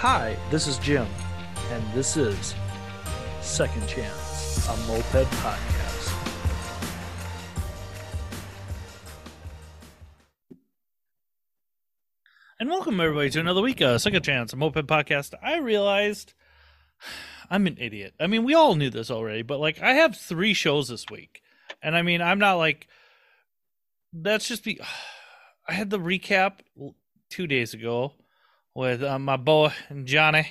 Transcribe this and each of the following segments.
Hi, this is Jim, and this is Second Chance, a moped podcast. And welcome everybody to another week of Second Chance, a moped podcast. I realized I'm an idiot. I mean, we all knew this already, but like I have three shows this week. And I mean, I'm not like that's just be I had the recap two days ago with uh, my boy Johnny.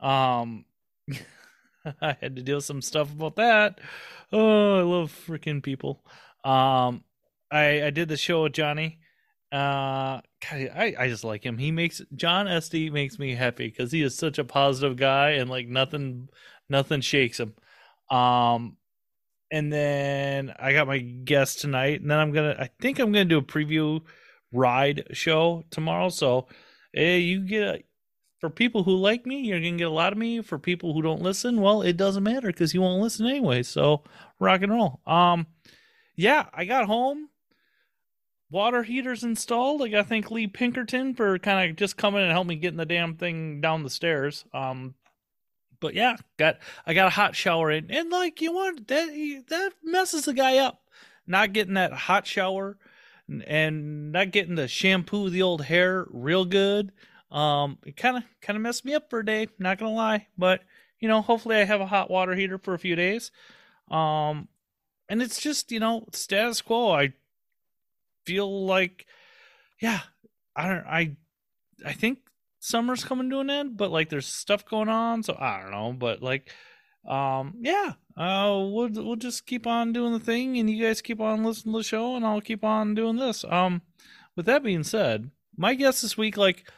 Um, I had to deal with some stuff about that. Oh, I love freaking people. Um, I I did the show with Johnny. Uh, I I just like him. He makes John SD makes me happy because he is such a positive guy and like nothing nothing shakes him. Um, and then I got my guest tonight, and then I'm gonna I think I'm gonna do a preview ride show tomorrow. So, hey, you get a, for people who like me, you're gonna get a lot of me. For people who don't listen, well, it doesn't matter because you won't listen anyway. So, rock and roll. Um, yeah, I got home. Water heaters installed. I got to thank Lee Pinkerton for kind of just coming and helping me getting the damn thing down the stairs. Um, but yeah, got I got a hot shower in, and like you want that that messes the guy up. Not getting that hot shower and not getting to shampoo the old hair real good. Um, it kind of kind of messed me up for a day. Not gonna lie, but you know, hopefully I have a hot water heater for a few days. Um, and it's just you know status quo. I feel like, yeah, I don't. I I think summer's coming to an end, but like there's stuff going on, so I don't know. But like, um, yeah, uh, we'll we'll just keep on doing the thing, and you guys keep on listening to the show, and I'll keep on doing this. Um, with that being said, my guess this week, like,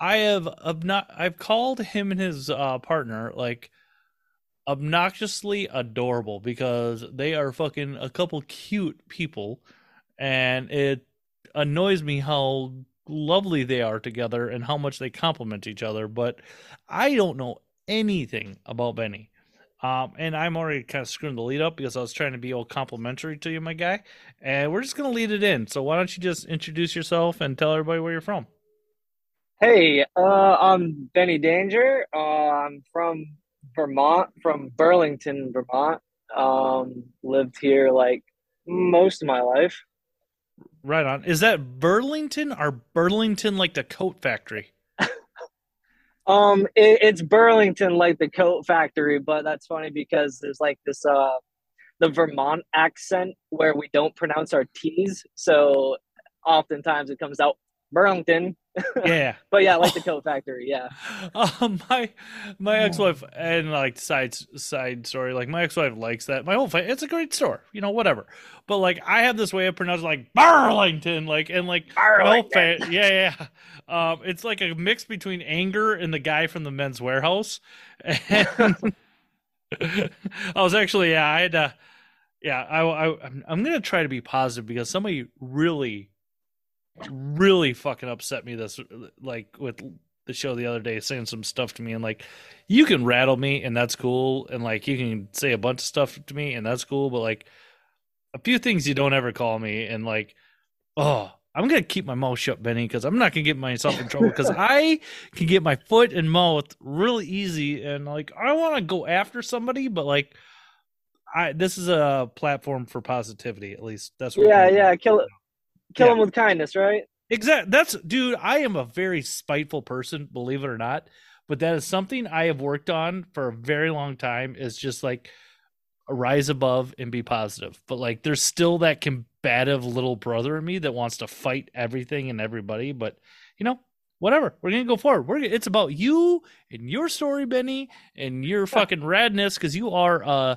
I have obno- I've called him and his uh, partner like obnoxiously adorable because they are fucking a couple cute people, and it annoys me how lovely they are together and how much they complement each other. But I don't know anything about Benny. Um, and I'm already kind of screwing the lead up because I was trying to be all complimentary to you, my guy. And we're just going to lead it in. So why don't you just introduce yourself and tell everybody where you're from? Hey, uh, I'm Benny Danger. Uh, I'm from Vermont, from Burlington, Vermont. Um, lived here like most of my life. Right on. Is that Burlington or Burlington like the coat factory? Um, it, it's Burlington, like the coat factory, but that's funny because there's like this uh, the Vermont accent where we don't pronounce our T's, so oftentimes it comes out Burlington. Yeah, but yeah, like the coat factory. Yeah. Um, my my ex wife and like side side story, like my ex wife likes that. My whole family, it's a great store, you know, whatever. But like I have this way of pronouncing like Burlington, like and like Burlington. my whole fa- yeah, yeah. Um, it's like a mix between anger and the guy from the Men's Wearhouse. And I was actually yeah, I had to yeah, I, I I'm, I'm gonna try to be positive because somebody really really fucking upset me this like with the show the other day saying some stuff to me and like you can rattle me and that's cool and like you can say a bunch of stuff to me and that's cool but like a few things you don't ever call me and like oh i'm gonna keep my mouth shut benny because i'm not gonna get myself in trouble because i can get my foot and mouth really easy and like i want to go after somebody but like i this is a platform for positivity at least that's what Yeah, yeah. Kill it. Kill Yeah. him with kindness, right? Exactly. That's dude. I am a very spiteful person, believe it or not. But that is something I have worked on for a very long time. Is just like rise above and be positive. But like, there's still that combative little brother in me that wants to fight everything and everybody. But you know, whatever. We're gonna go forward. We're. It's about you and your story, Benny, and your fucking radness because you are uh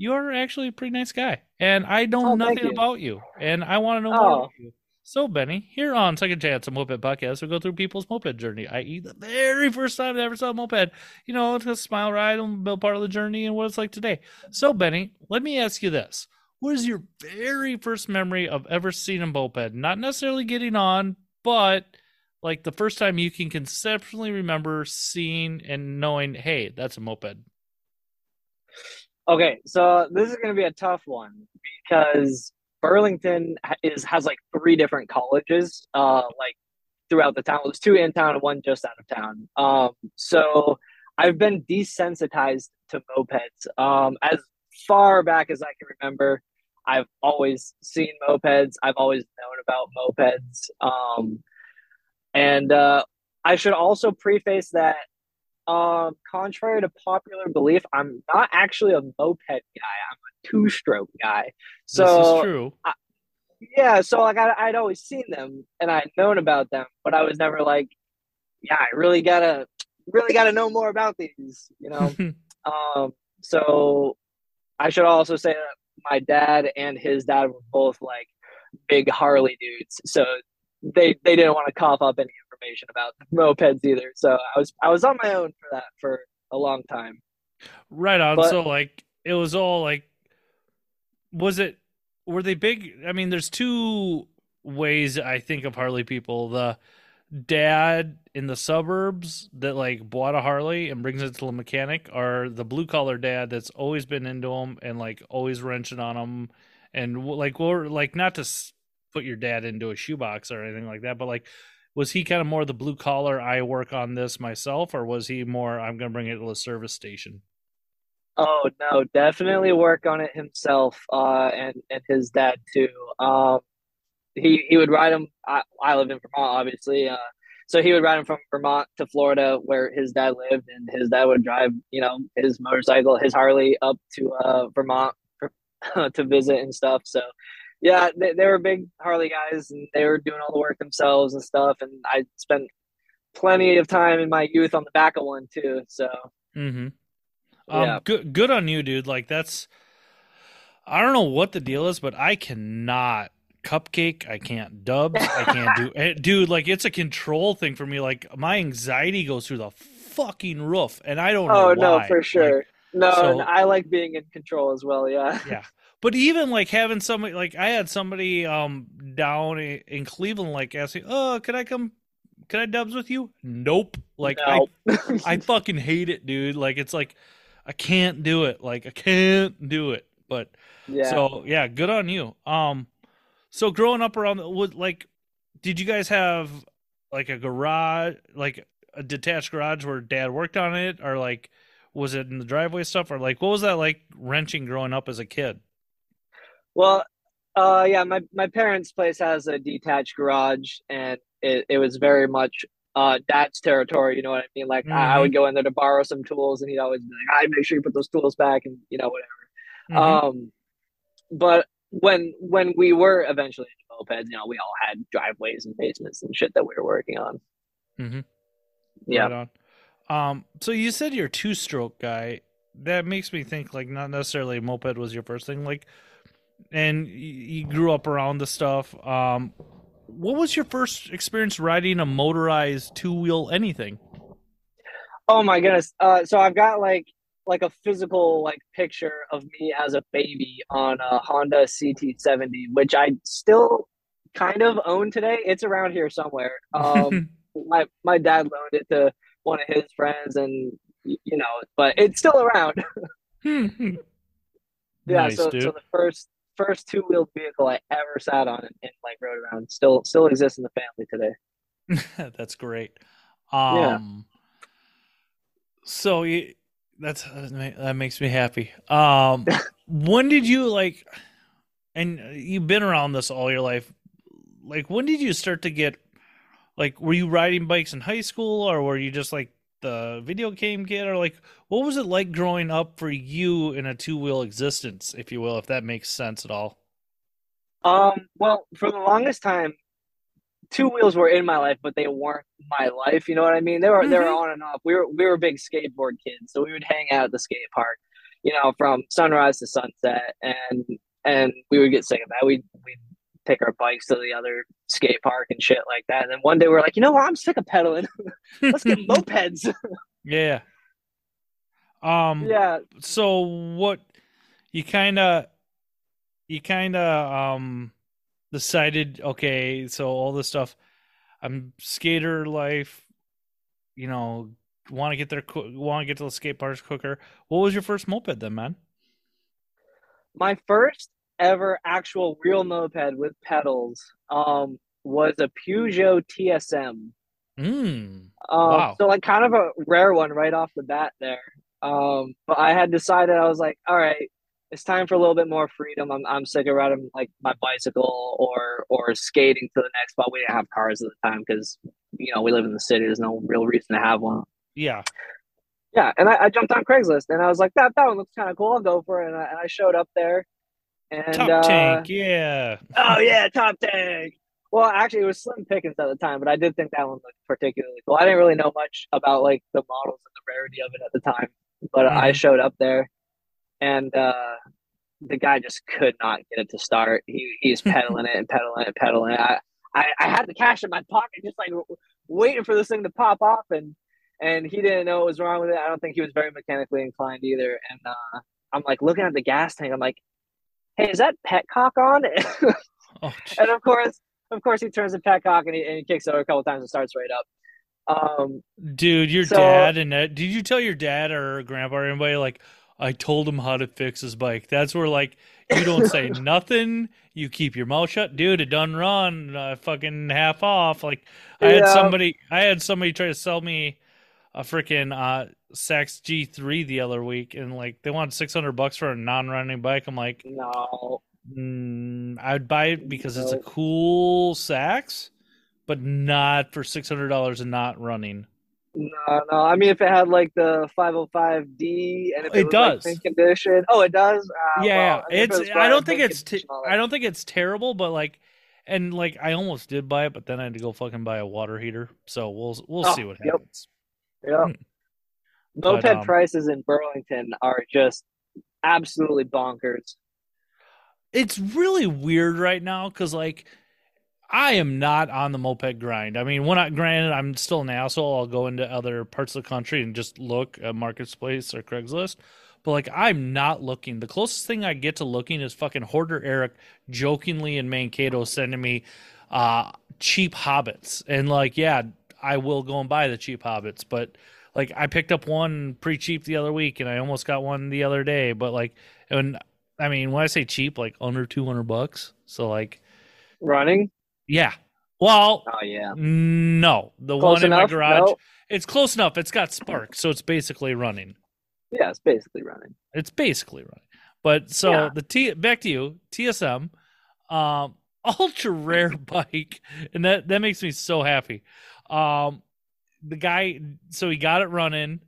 you are actually a pretty nice guy, and I know Oh, nothing you. about you, and I want to know more Oh. about you. So, Benny, here on Second Chance, a moped podcast, we go through people's moped journey, i.e., the very first time they ever saw a moped. You know, it's a smile ride and build part of the journey and what it's like today. So, Benny, let me ask you this: What is your very first memory of ever seeing a moped? Not necessarily getting on, but like the first time you can conceptually remember seeing and knowing, hey, that's a moped. Okay, so this is going to be a tough one because Burlington is has like three different colleges, uh, like throughout the town. There's two in town and one just out of town. Um, so I've been desensitized to mopeds. Um, as far back as I can remember, I've always seen mopeds. I've always known about mopeds. Um, and uh, I should also preface that, um, contrary to popular belief, I'm not actually a moped guy. I'm a two-stroke guy. So this is true. I, yeah, so like I, I'd always seen them and I'd known about them, but I was never like, yeah, I really gotta, really gotta know more about these, you know. um, so I should also say that my dad and his dad were both like big Harley dudes, so they they didn't want to cough up any information about mopeds either. So I was I was on my own for that for a long time. right on. but- so like it was all like, was it? Were they big? I mean, there's two ways I think of Harley people. The dad in the suburbs that like bought a Harley and brings it to the mechanic, or the blue collar dad that's always been into them and like always wrenching on them, and like we're like not to put your dad into a shoebox or anything like that, but like was he kind of more the blue collar? I work on this myself, or was he more? I'm going to bring it to the service station. Oh no, definitely work on it himself, uh, and and his dad too. Um, he he would ride him. I, I live in Vermont, obviously. Uh, so he would ride him from Vermont to Florida, where his dad lived, and his dad would drive, you know, his motorcycle, his Harley, up to uh, Vermont for, to visit and stuff. So, yeah, they, they were big Harley guys, and they were doing all the work themselves and stuff. And I spent plenty of time in my youth on the back of one too. So, Mm-hmm. Um, Yeah. good, good on you, dude. Like that's, I don't know what the deal is, but I cannot cupcake. I can't dubs. I can't do, dude. Like it's a control thing for me. Like my anxiety goes through the fucking roof, and I don't know oh no, why. for Like, sure. no, so- I like being in control as well. Yeah. yeah. But even like having somebody like I had somebody um down in Cleveland like asking, "Oh, can I come? Can I dubs with you?" Nope. Like I no. I fucking hate it, dude. Like it's like I can't do it. Like I can't do it. But yeah. so yeah, good on you. Um, so growing up around the would like, did you guys have like a garage, like a detached garage where dad worked on it, or like was it in the driveway stuff, or like what was that like wrenching growing up as a kid? Well, uh, yeah, my, my parents' place has a detached garage, and it, it was very much uh, dad's territory. You know what I mean? Like, I, I would go in there to borrow some tools, and he'd always be like, "I make sure you put those tools back," and you know whatever. Mhm. Um, but when when we were eventually into mopeds, you know, we all had driveways and basements and shit that we were working on. Mhm. Yeah. Right on. Um, so you said you're a two stroke guy. That makes me think like not necessarily a moped was your first thing, like and you grew up around the stuff. Um what was your first experience riding a motorized two wheel anything? Oh my goodness. Uh, so I've got like like a physical like picture of me as a baby on a Honda CT70, which I still kind of own today. It's around here somewhere. Um, my my dad loaned it to one of his friends, and you know, but it's still around. yeah. nice, so dude. so the first first two wheeled vehicle I ever sat on and, and like rode around still still exists in the family today. that's great. Um so you, that's that makes me happy. Um when did you like and you've been around this all your life. Like when did you start to get like were you riding bikes in high school or were you just like the video game kid or like what was it like growing up for you in a two-wheel existence if you will if that makes sense at all Um, well, for the longest time, two wheels were in my life, but they weren't my life. You know what I mean? They were they were Mhm. on and off. We were we were big skateboard kids, so we would hang out at the skate park, you know, from sunrise to sunset, and and we would get sick of that. We we would take our bikes to the other skate park and shit like that. And then one day we are like, you know what? I'm sick of pedaling. Let's get mopeds. yeah um yeah. so what you kind of you kind of um decided okay so all this stuff i'm skater life you know want to get there want to get to the skate parks quicker what was your first moped then man my first ever actual real moped with pedals um was a Peugeot TSM. Mm. Um, Wow. So like kind of a rare one right off the bat there. Um, but I had decided I was like, all right, it's time for a little bit more freedom. I'm I'm sick of riding like my bicycle or or skating to the next spot. We didn't have cars at the time because you know we live in the city. There's no real reason to have one. Yeah. Yeah, and I, I jumped on Craigslist and I was like, that that one looks kind of cool. I'll go for it. And I, and I showed up there. And Top uh, tank. Yeah. Oh yeah, top tank. Well, actually, it was slim pickings at the time, but I did think that one looked particularly cool. I didn't really know much about like the models and the rarity of it at the time, but I Mhm. showed up there, and uh, the guy just could not get it to start. He he's pedaling it and pedaling it and pedaling it. I, I I had the cash in my pocket, just like w- waiting for this thing to pop off, and and he didn't know what was wrong with it. I don't think he was very mechanically inclined either. And uh, I'm like looking at the gas tank. I'm like, hey, is that petcock on? Oh, and of course, of course, he turns the petcock and he, and he kicks over a couple times and starts right up. Um, dude, your So- dad and that. Did you tell your dad or grandpa or anybody like? I told him how to fix his bike. That's where like you don't say nothing. You keep your mouth shut, dude. It done run uh, fucking half off. Like I had somebody, I had somebody try to sell me a freaking uh Sachs G3 the other week, and like they wanted six hundred bucks for a non-running bike. I'm like, no, mm, I'd buy it because it's a cool Sachs, but not for six hundred dollars and not running. no, no. I mean, if it had like the 505D and if it, It was, does. like, condition, oh, it does. Ah, yeah, well, I mean, it it's. I don't think it's. Te- condition, all that- I don't think it's terrible, but like, and like, I almost did buy it, but then I had to go fucking buy a water heater. So we'll we'll Oh, see what yep. happens. Yeah. Hmm. Moped But, um, prices in Burlington are just absolutely bonkers. It's really weird right now because like. I am not on the moped grind. I mean, when I granted I'm still an asshole, I'll go into other parts of the country and just look at Marketplace or Craigslist. But like I'm not looking. The closest thing I get to looking is fucking Hoarder Eric jokingly in Mankato sending me uh cheap hobbits. And like, yeah, I will go and buy the cheap hobbits, but like I picked up one pretty cheap the other week and I almost got one the other day, but like and I mean, when I say cheap, like under 200 bucks. So like, Running? yeah. Well, Oh yeah. no, the Close one in my garage, No? it's close enough. It's got spark, so it's basically running. Yeah, it's basically running. It's basically running. But so Yeah. the T back to you, TSM, um, ultra rare bike, and that that makes me so happy. Um, the guy, so he got it running.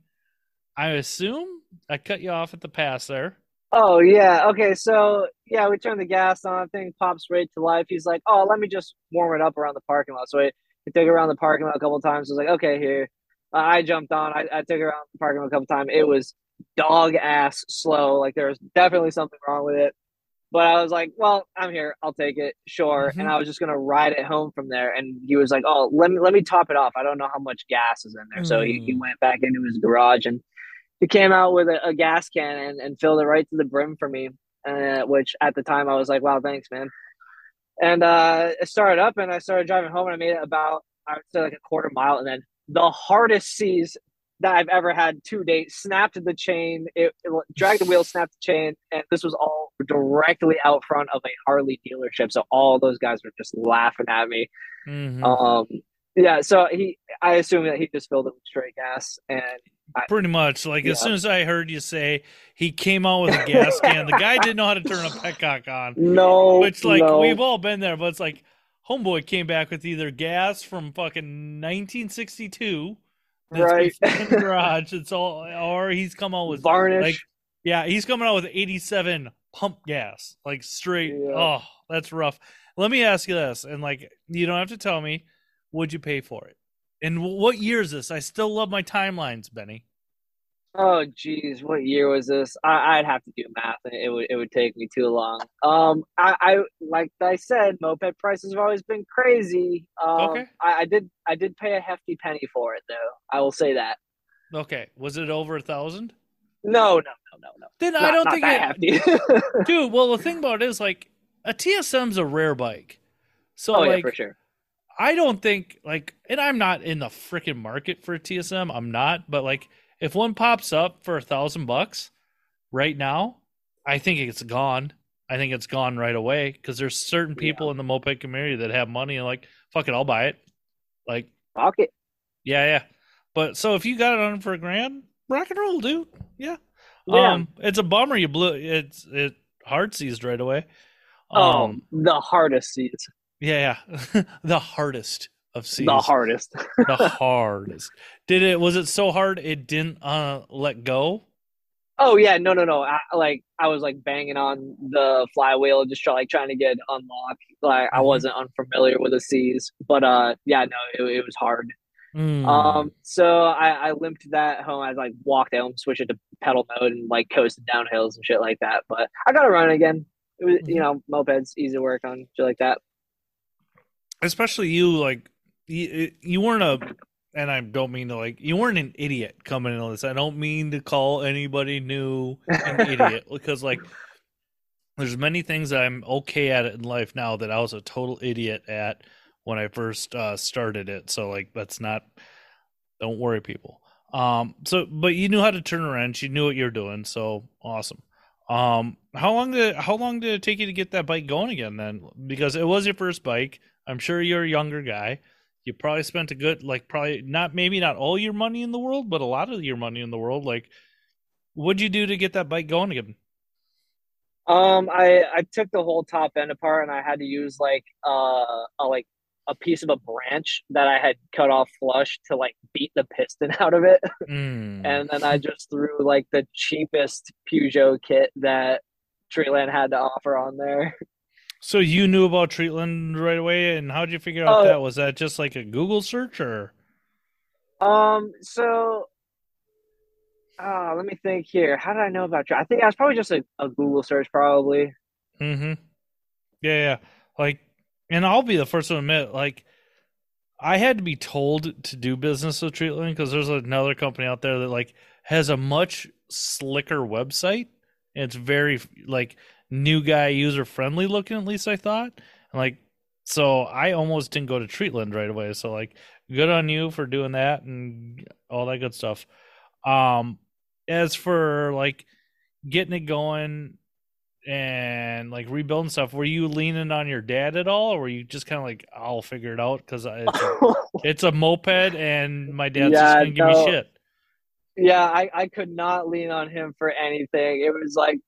I assume I cut you off at the pass there. Oh yeah. Okay. So yeah, we turn the gas on. Thing pops right to life. He's like, "Oh, let me just warm it up around the parking lot." So we, we took it around the parking lot a couple times. I was like, "Okay, here." Uh, I jumped on. I, I took it around the parking lot a couple times. It was dog ass slow. Like there was definitely something wrong with it. But I was like, "Well, I'm here. I'll take it. Sure." Mhm. And I was just gonna ride it home from there. And he was like, "Oh, let me let me top it off. I don't know how much gas is in there." So he, he Mm. went back into his garage and he came out with a, a gas can and, and filled it right to the brim for me. Uh, which at the time I was like, "Wow, thanks, man." And uh, it started up, and I started driving home, and I made it about I would say like a quarter mile, and then the hardest seize that I've ever had to date snapped the chain. It, it dragged the wheel, snapped the chain, and this was all directly out front of a Harley dealership. So all those guys were just laughing at me. Mhm. Um, yeah, so he, I assume that he just filled it with straight gas, and I, Pretty much. Like as soon as I heard you say he came out with a gas can, the guy didn't know how to turn a petcock on. no, Which like no. we've all been there, but it's like homeboy came back with either gas from fucking 1962 that's been right in the garage. It's all, or he's come out with varnish. like yeah, he's coming out with 87 pump gas, like straight. Yeah. Oh, that's rough. Let me ask you this, and like you don't have to tell me. Would you pay for it? And what year is this? I still love my timelines, Benny. Oh geez, what year was this? I, I'd have to do math, it would it would take me too long. Um, I, I like I said, moped prices have always been crazy. Um, Okay. I, I did I did pay a hefty penny for it, though. I will say that. Okay, was it over a thousand? No, no, no, no, no. Then I don't think it, hefty. dude. Well, the thing about it is like a TSM's a rare bike, so oh yeah, for sure. I don't think like, and I'm not in the freaking market for a TSM. I'm not, but like, if one pops up for a thousand bucks right now, I think it's gone. I think it's gone right away because there's certain people in the moped community that have money and like, fuck it, I'll buy it. Like, Fuck it. yeah, yeah. But so if you got it on for a grand, rock and roll, dude. Yeah. Yeah. Um, it's a bummer you blew it's it hard seized right away. oh, Um, the hardest seats. yeah, yeah. the hardest of seize. The hardest. the hardest. Did it? Was it so hard it didn't uh let go? Oh yeah, no, no, no. I, like I was like banging on the flywheel, just try, like trying to get unlocked. Like I Mhm. wasn't unfamiliar with the seize, but uh, yeah, no, it, it was hard. Mm. Um, so I, I limped that home. I like walked home, switched it to pedal mode, and like coasted down hills and shit like that. But I got to run again. It was, you know, mopeds easy to work on, shit like that. especially you like you, you weren't a and i don't mean to like you weren't an idiot coming into this. I don't mean to call anybody new an idiot because like there's many things that i'm okay at in life now that i was a total idiot at when i first uh, started it. So like that's not don't worry people. Um so but you knew how to turn a wrench you knew what you're doing. So awesome. Um how long did how long did it take you to get that bike going again then? Because it was your first bike. I'm sure you're a younger guy. You probably spent a good, like, probably not, maybe not all your money in the world, but a lot of your money in the world. Like, what'd you do to get that bike going again? Um, I I took the whole top end apart, and I had to use like uh a like a piece of a branch that I had cut off flush to like beat the piston out of it, Mm. and then I just threw like the cheapest Peugeot kit that Treatland had to offer on there. So you knew about Treatland right away, and how did you figure out Oh. that? Was that just like a Google search or? Um, so uh let me think here. How did I know about you? I think I was probably just a, a Google search, probably. Mm-hmm. Yeah, yeah. Like, and I'll be the first to admit, like, I had to be told to do business with Treatland because there's another company out there that like has a much slicker website. And it's very like new guy user friendly looking. At least I thought. And like, so I almost didn't go to Treatland right away. So like, good on you for doing that and all that good stuff. Um, as for like getting it going and like rebuilding stuff, were you leaning on your dad at all, or were you just kind of like, I'll figure it out because it's a, it's a moped and my dad's just gonna give me shit. Yeah, I, I could not lean on him for anything. It was like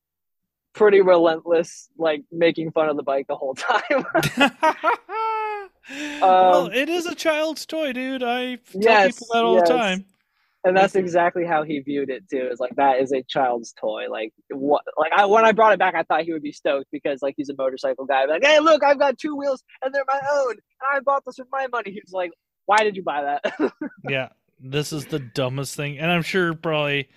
pretty relentless, like making fun of the bike the whole time. well, Um, it is a child's toy, dude. I tell Yes, people that all yes. the time. and that's exactly how he viewed it too. Is like that is a child's toy. Like what? Like I when I brought it back, I thought he would be stoked because like he's a motorcycle guy. Like, hey, look, I've got two wheels and they're my own. And I bought this with my money. He was like, why did you buy that? Yeah, this is the dumbest thing, and I'm sure probably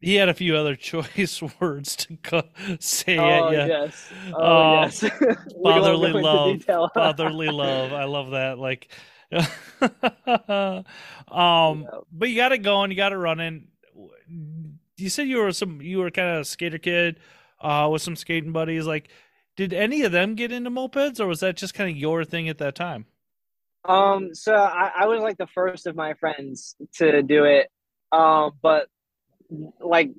he had a few other choice words to co- say oh at you. yes, oh Oh, yes. Fatherly love, fatherly love. I love that. Like, um, but you got it going. You got it running. You said you were some. You were kind of a skater kid, uh, with some skating buddies. Like, did any of them get into mopeds, or was that just kind of your thing at that time? Um, so I, I was like the first of my friends to do it. Um, but like,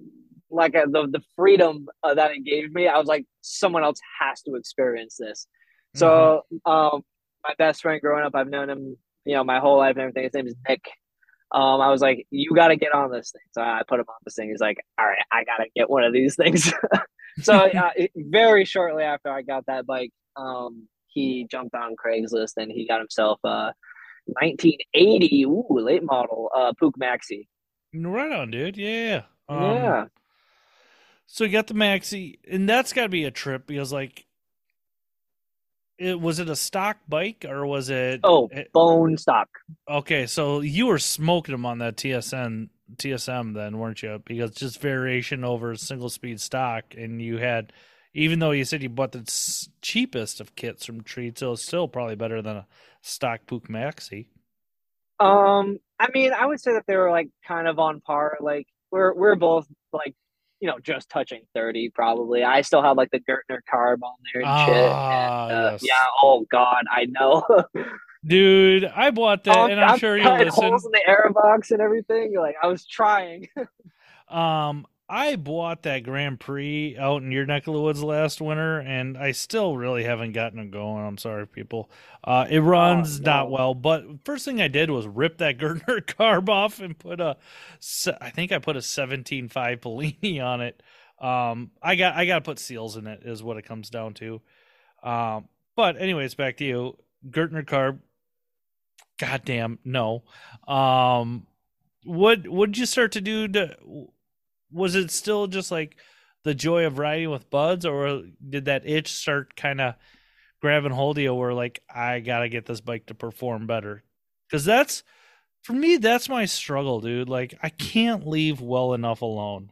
like uh, the the freedom uh, that it gave me, I was like, someone else has to experience this. So, um, my best friend growing up, I've known him, you know, my whole life and everything. His name is Nick. Um, I was like, you got to get on this thing. So I put him on this thing. He's like, all right, I got to get one of these things. so uh, very shortly after I got that bike, um, he jumped on Craigslist and he got himself a 1980 ooh, late model uh, Puch Maxi. Right on, dude. Yeah. Um, yeah. So you got the maxi, and that's got to be a trip because, like, it was it a stock bike or was it? Oh, it- bone stock. okay. So you were smoking them on that TSN TSM then, weren't you? Because just variation over single speed stock, and you had, even though you said you bought the cheapest of kits from Treats, it was still probably better than a stock Puch Maxi. Um, I mean, I would say that they were like kind of on par. Like we're we're both like you know just touching thirty probably. I still have like the Gurtner carb on there and shit. Ah, And, uh, yes. Yeah. Oh God, I know. Dude, I bought that, Um, and I'm, sure you'll listen. holes in the air box and everything. Like I was trying. Um, I bought that Grand Prix out in your neck of the woods last winter, and I still really haven't gotten it going. I'm sorry, people. Uh, it runs Oh, no. not well, but first thing I did was rip that Gurtner carb off and put a, I think I put a 17.5 Pellini on it. Um, I got I got to put seals in it, is what it comes down to. Um, but anyways, back to you, Gurtner carb. Goddamn, no. Um, what would you start to do to was it still just like the joy of riding with buds or did that itch start kind of grabbing hold of you where like i gotta get this bike to perform better because that's for me that's my struggle dude like i can't leave well enough alone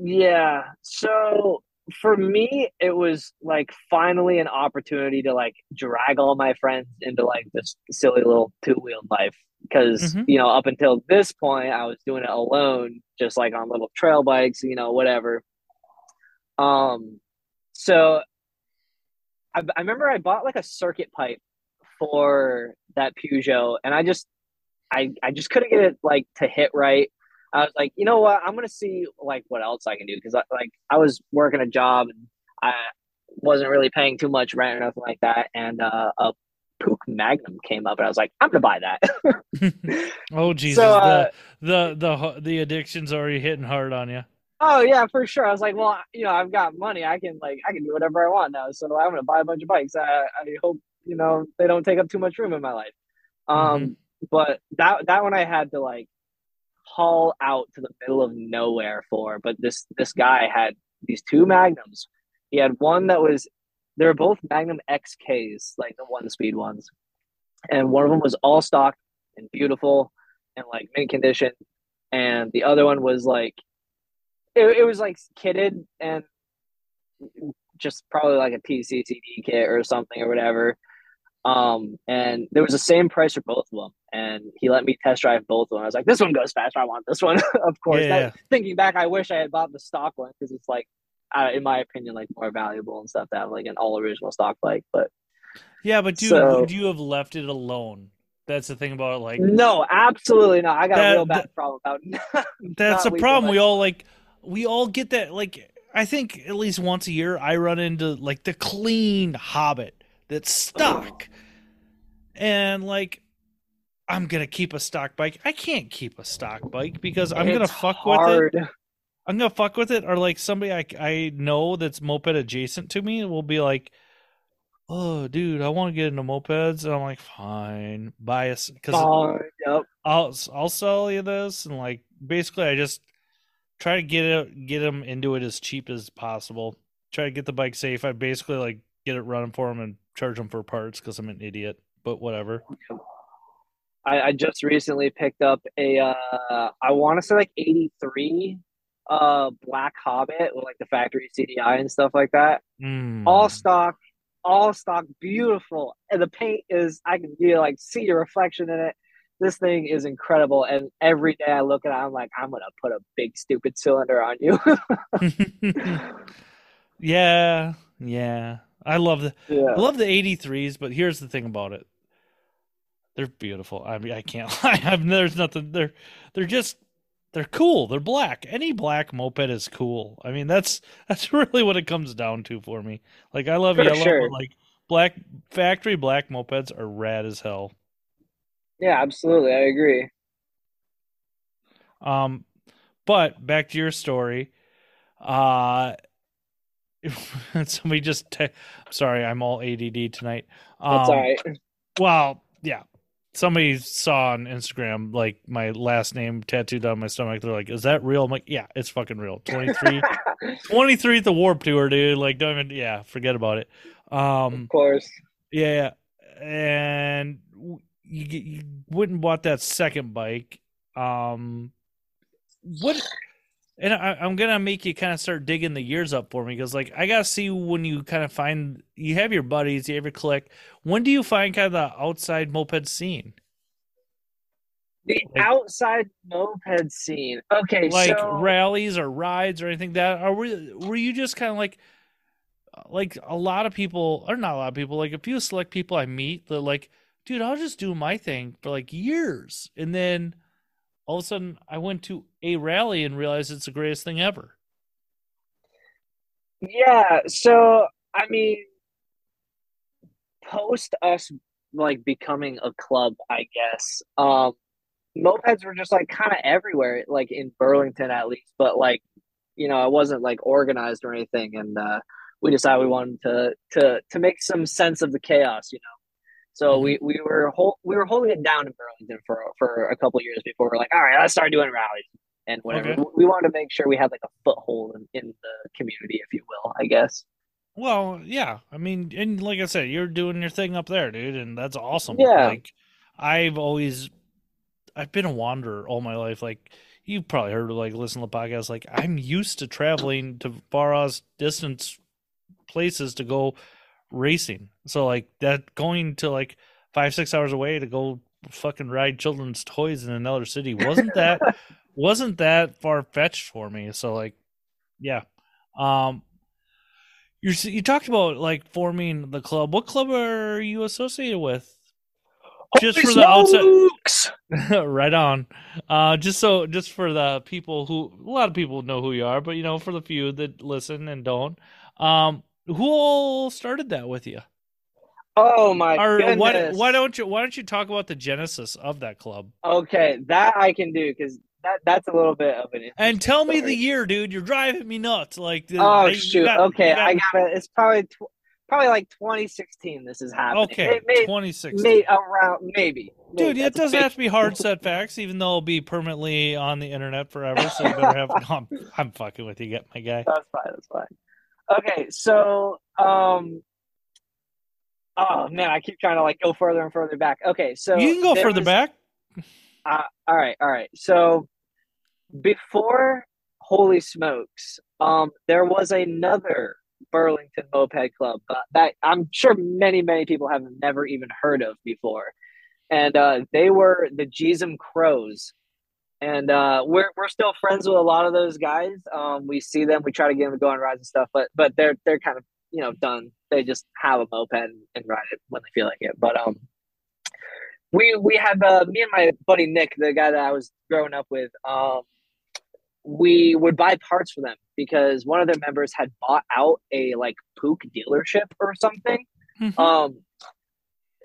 Yeah. So for me, it was like finally an opportunity to like drag all my friends into like this silly little two wheeled life. Because, Mhm. you know, up until this point, I was doing it alone, just like on little trail bikes, you know, whatever. Um, so I, I remember I bought like a circuit pipe for that Peugeot, and I just, I, I just couldn't get it like to hit right. I was like, you know what? I'm gonna see like what else I can do because I, like I was working a job and I wasn't really paying too much rent or nothing like that. And uh, a Puch Magnum came up, and I was like, I'm gonna buy that. oh jesus So, uh, the, the the the addiction's already hitting hard on you oh yeah, for sure. I was like, well, you know, I've got money. I can like I can do whatever I want now. So I'm gonna buy a bunch of bikes. I, I hope you know they don't take up too much room in my life. Um, but that that one I had to like haul out to the middle of nowhere for. But this this guy had these two magnums. He had one that was they were both Magnum XKs, like the one speed ones, and one of them was all stock and beautiful and like mint condition, and the other one was like it, it was like kitted and just probably like a TCCD kit or something or whatever. Um, and there was the same price for both of them, and he let me test drive both of them. I was like, "This one goes faster. I want this one." of course. Yeah, That- thinking back, I wish I had bought the stock one because it's like, uh, in my opinion, like more valuable and stuff to have like an all original stock bike. But yeah but dude So- would you have left it alone that's the thing about it like no, absolutely not. I got That- a real bad that- problem about. That's not the problem. We all like we all get that like I think at least once a year I run into like the clean hobbit that's stock. And like I'm gonna keep a stock bike. I can't keep a stock bike because I'm gonna It's fuck with it. I'm gonna fuck with it, or like somebody I I know that's moped adjacent to me will be like, "Oh, dude, I want to get into mopeds," and I'm like, "Fine, buy us because Fine, yep. I'll I'll sell you this and like basically I just try to get it get them into it as cheap as possible. Try to get the bike safe. I basically like get it running for them and charge them for parts because I'm an idiot. But whatever. I, I just recently picked up a uh I want to say like 83 uh black hobbit with like the factory CDI and stuff like that. Mm. All stock, all stock, beautiful. And the paint is I can you know, like see your reflection in it. This thing is incredible and every day I look at it I'm like I'm going to put a big stupid cylinder on you. yeah, yeah. I love the yeah. I love the 83s, but here's the thing about it. They're beautiful. I mean, I can't lie. I've, there's nothing. They're they're just they're cool. They're black. Any black moped is cool. I mean, that's that's really what it comes down to for me. Like I love For yellow, sure. but like black factory black mopeds are rad as hell. Yeah, absolutely. I agree. Um, but back to your story. Uh, somebody just. Te- sorry, I'm all ADD tonight. Um, That's all right. Well, yeah. Somebody saw on Instagram like my last name tattooed on my stomach. They're like, "Is that real?" I'm like, "Yeah, it's fucking real." 23 23 at the Warp Tour, dude. Like, don't even. Yeah, forget about it. Um, of course. yeah, and you get- you and bought that second bike. Um, what? And I, I'm gonna make you kind of start digging the years up for me because, like, I gotta see when you kind of find you have your buddies, you have your clique. When do you find kind of the outside moped scene? The Like- outside moped scene. Okay, like so rallies or rides or anything that are were, were you just kind of like like a lot of people or not a lot of people like a few select people i meet that like dude i'll just do my thing for like years and then all of a sudden I went to a rally and realized it's the greatest thing ever. Yeah, so I mean, post us like becoming a club, I guess. Um, mopeds were just like kind of everywhere, like in Burlington at least, but like you know, it wasn't like organized or anything, and uh, we decided we wanted to to to make some sense of the chaos, you know. So mm-hmm. we we were we were holding it down in Burlington for for a couple years before we're like, all right, let's start doing rallies and whatever. Okay. We wanted to make sure we had like a foothold in, in the community, if you will, I guess. Well, yeah. I mean, and like I said, you're doing your thing up there, dude, and that's awesome. Yeah. Like I've always I've been a wanderer all my life. Like you've probably heard of like listen to the podcast. Like I'm used to traveling to far off distance places to go racing. So like that going to like five, six hours away to go fucking ride children's toys in another city wasn't that wasn't that far fetched for me. So like, yeah. Um, you you talked about like forming the club. What club are you associated with? Just for the outside, right on. Uh, just so, just for the people who a lot of people know who you are, but you know, for the few that listen and don't, um, who all started that with you? Oh my or goodness! Why, why don't you Why don't you talk about the genesis of that club? Okay, that I can do because that that's a little bit of an. And tell story. me the year, dude. You're driving me nuts. Like, oh I, shoot. Got, okay, got... I got it. It's probably tw- probably like 2016. This is happening. Okay, may, 2016. May, around maybe. Dude, it doesn't have to be hard set facts, even though it'll be permanently on the internet forever. So you better have. No, I'm, I'm fucking with you, get my guy. That's fine. That's fine. Okay, so um, oh man, I keep trying to like go further and further back. Okay, so you can go further was, back. Uh, all right, all right. So before Holy Smokes, um, there was another Burlington Moped Club uh, that I'm sure many, many people have never even heard of before, and uh, they were the Jeezum Crows and uh, we're we're still friends with a lot of those guys. Um, we see them, we try to get them to go on rides and stuff, but but they're they're kind of you know done. They just have a moped and ride it when they feel like it. But um, we we have uh, me and my buddy Nick, the guy that I was growing up with. Um, we would buy parts for them because one of their members had bought out a like Puch dealership or something. Mm-hmm. Um,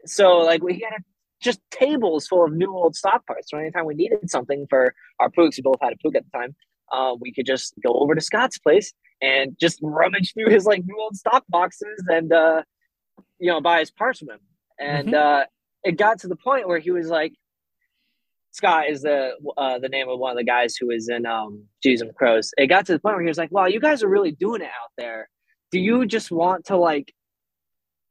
so like we had a just tables full of new old stock parts. So anytime we needed something for our Puchs, we both had a Puch at the time. Uh, we could just go over to Scott's place and just rummage through his like new old stock boxes and uh, you know buy his parts from him. And mm-hmm. uh, it got to the point where he was like, Scott is the uh, the name of one of the guys who is in um, Jeezum Crows. It got to the point where he was like, "Wow, you guys are really doing it out there. Do you just want to like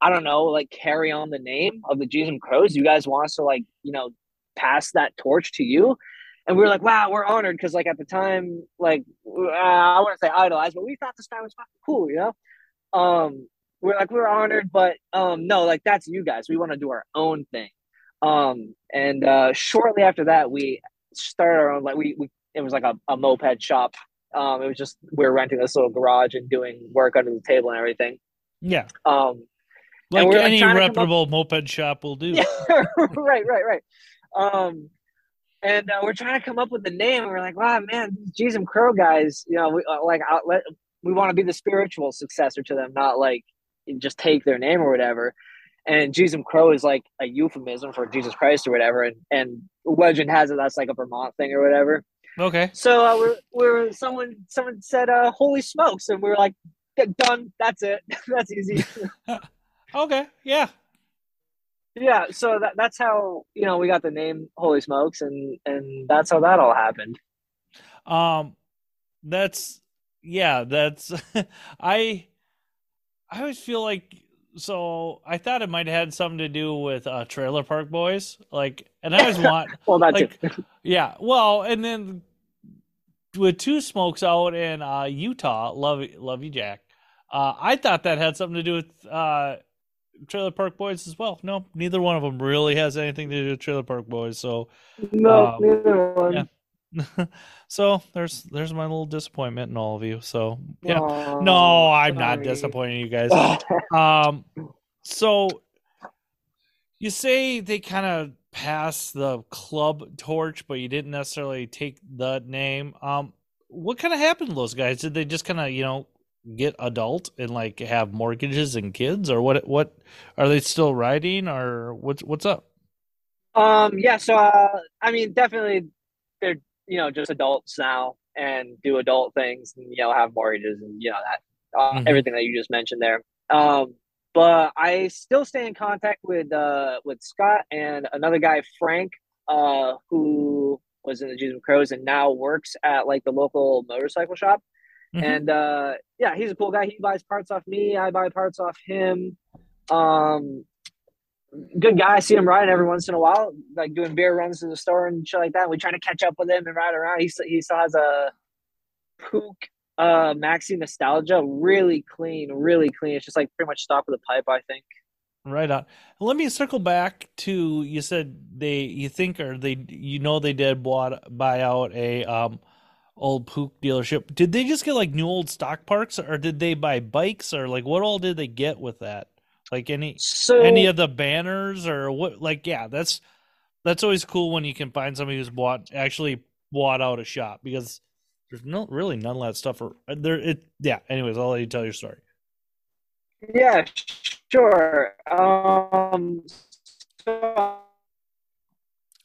I don't know, like carry on the name of the Jeezum Crows? You guys want us to like, you know, pass that torch to you? And we were like, wow, we're honored because like at the time, like uh, I wouldn't say idolized, but we thought this guy was fucking cool, you know. Um, we're like we're honored, but um, no, like that's you guys. We want to do our own thing. Um, and uh, shortly after that, we started our own like we, we it was like a, a moped shop. Um, it was just we are renting this little garage and doing work under the table and everything. Yeah. Um, like any like reputable up... moped shop will do. Yeah, right, right, right. Um, and uh, we're trying to come up with a name. And we're like, wow, man, these Jeezum Crow guys, you know, we uh, like outlet. We want to be the spiritual successor to them, not like just take their name or whatever. And Jeezum Crow is like a euphemism for Jesus Christ or whatever. And and legend has it that's like a Vermont thing or whatever. Okay. So uh, we're we're someone someone said, uh, "Holy smokes!" and we are like, "Done. That's it. that's easy." Okay, yeah, yeah. So that that's how you know we got the name Holy Smokes, and and that's how that all happened. Um, that's yeah. That's I. I always feel like so I thought it might have had something to do with uh, Trailer Park Boys, like, and I always want, well, that's like, yeah, well, and then with two smokes out in uh, Utah, love, love you, Jack. Uh, I thought that had something to do with uh, Trailer Park Boys as well. No, neither one of them really has anything to do with Trailer Park Boys. So no, um, neither one. Yeah. so there's there's my little disappointment in all of you. So yeah, oh, no, I'm sorry. not disappointing you guys. um, so you say they kind of pass the club torch, but you didn't necessarily take the name. Um, what kind of happened to those guys? Did they just kind of you know get adult and like have mortgages and kids, or what? What are they still riding, or what's what's up? Um, yeah. So, uh, I mean, definitely, they're you know just adults now and do adult things, and you know have mortgages and you know that uh, mm-hmm. everything that you just mentioned there. Um, but I still stay in contact with uh with Scott and another guy, Frank, uh, who was in the Jeezum Crows and now works at like the local motorcycle shop. Mm-hmm. And uh, yeah, he's a cool guy. He buys parts off me. I buy parts off him. Um, good guy. I see him riding every once in a while, like doing beer runs to the store and shit like that. We try to catch up with him and ride around. He he still has a Puch uh Maxi Nostalgia, really clean, really clean. It's just like pretty much stock of the pipe, I think. Right on. Let me circle back to you said they you think or they you know they did bought buy out a um old Puch dealership. Did they just get like new old stock parts or did they buy bikes or like what all did they get with that? Like any so, any of the banners or what like yeah, that's that's always cool when you can find somebody who's bought actually bought out a shop because there's no really none of that stuff or there it yeah, anyways, I'll let you tell your story. Yeah, sure. Um so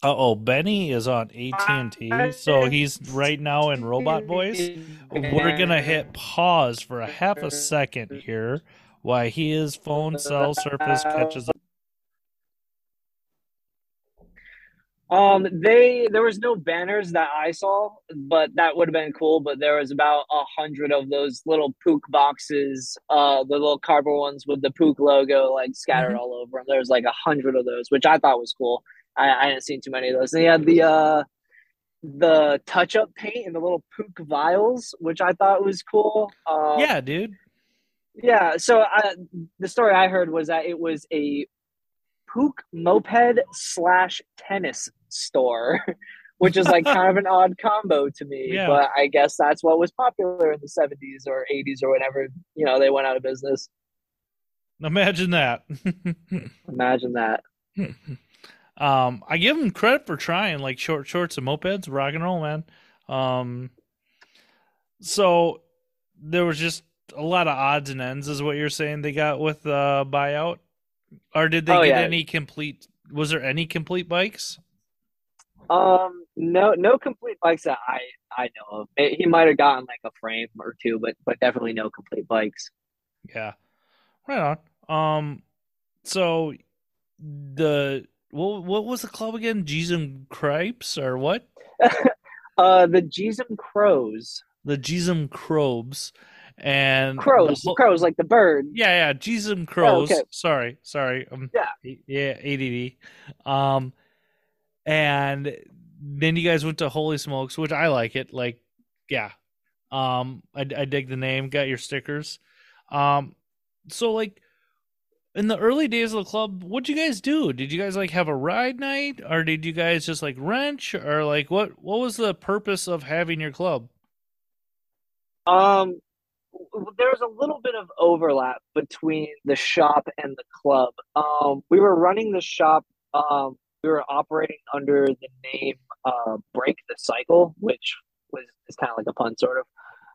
uh oh, Benny is on AT and T, so he's right now in robot voice. We're gonna hit pause for a half a second here, while his phone cell surface catches up. Um, they there was no banners that I saw, but that would have been cool. But there was about a hundred of those little Puch boxes, uh, the little cardboard ones with the Puch logo like scattered mm-hmm. all over them. There was like a hundred of those, which I thought was cool. I, I hadn't seen too many of those. And they had the uh, the touch up paint and the little Puch vials, which I thought was cool. Um, yeah, dude. Yeah. So I, the story I heard was that it was a Puch moped slash tennis store, which is like kind of an odd combo to me. Yeah. But I guess that's what was popular in the 70s or 80s or whenever, you know, they went out of business. Imagine that. Imagine that. Um, I give them credit for trying, like short shorts and mopeds, rock and roll, man. Um, so there was just a lot of odds and ends, is what you're saying they got with the uh, buyout, or did they oh, get yeah. any complete? Was there any complete bikes? Um, no, no complete bikes that I I know of. He might have gotten like a frame or two, but but definitely no complete bikes. Yeah, right on. Um, so the what what was the club again? Jeezum Cripes or what? uh, the Jeezum Crows. The Jeezum Crobes and crows, whole, crows like the bird. Yeah, yeah, Jeezum Crows. Oh, okay. Sorry, sorry. Um, yeah, yeah, ADD. Um, and then you guys went to Holy Smokes, which I like it. Like, yeah, um, I, I dig the name. Got your stickers. Um, so like in the early days of the club, what'd you guys do? Did you guys like have a ride night, or did you guys just like wrench, or like what? What was the purpose of having your club? Um, there was a little bit of overlap between the shop and the club. Um, we were running the shop. Um, we were operating under the name uh, Break the Cycle, which was is kind of like a pun, sort of.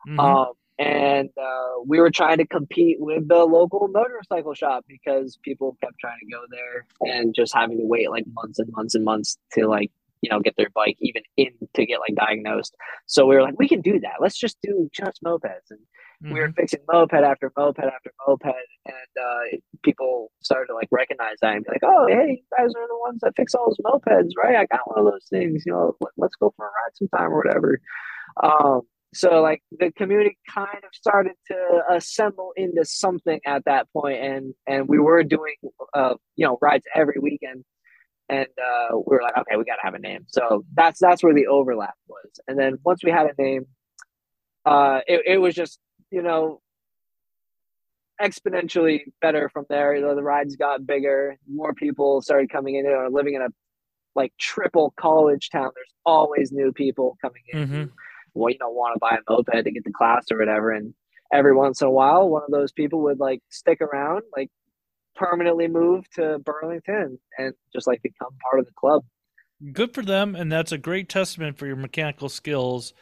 Mm-hmm. Um, and uh, we were trying to compete with the local motorcycle shop because people kept trying to go there and just having to wait like months and months and months to like you know get their bike even in to get like diagnosed. So we were like we can do that. Let's just do just mopeds. And mm-hmm. we were mm-hmm. fixing moped after moped after moped. And uh, people started to like recognize that and be like oh hey you guys are the ones that fix all those mopeds right? I got one of those things. You know let's go for a ride sometime or whatever. Um, so like the community kind of started to assemble into something at that point and and we were doing uh you know rides every weekend. And uh we were like okay we got to have a name. So that's that's where the overlap was. And then once we had a name uh it, it was just you know exponentially better from there. You know the rides got bigger more people started coming in or living in a like triple college town. There's always new people coming in. Mm-hmm well, you don't want to buy a moped to get to class or whatever. And every once in a while, one of those people would like stick around, like permanently move to Burlington and just like become part of the club. Good for them, and that's a great testament for your mechanical skills.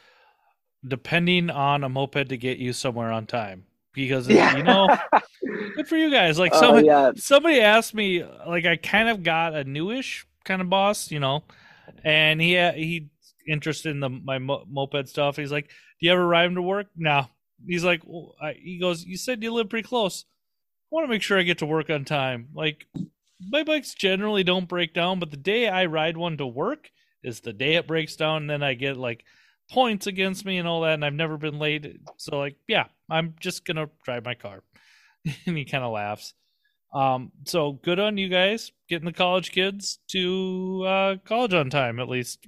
Depending on a moped to get you somewhere on time, because yeah. you know, good for you guys. Like somebody, uh, yeah. somebody asked me, like I kind of got a newish kind of boss, you know, and he he interested in the my mo- moped stuff. He's like, "Do you ever ride him to work?" No. He's like, well, he goes, "You said you live pretty close. I want to make sure I get to work on time. Like, my bikes generally don't break down, but the day I ride one to work is the day it breaks down, and then I get like points against me and all that, and I've never been late. So, like, yeah, I'm just gonna drive my car." and he kind of laughs. Um, so good on you guys getting the college kids to uh, college on time, at least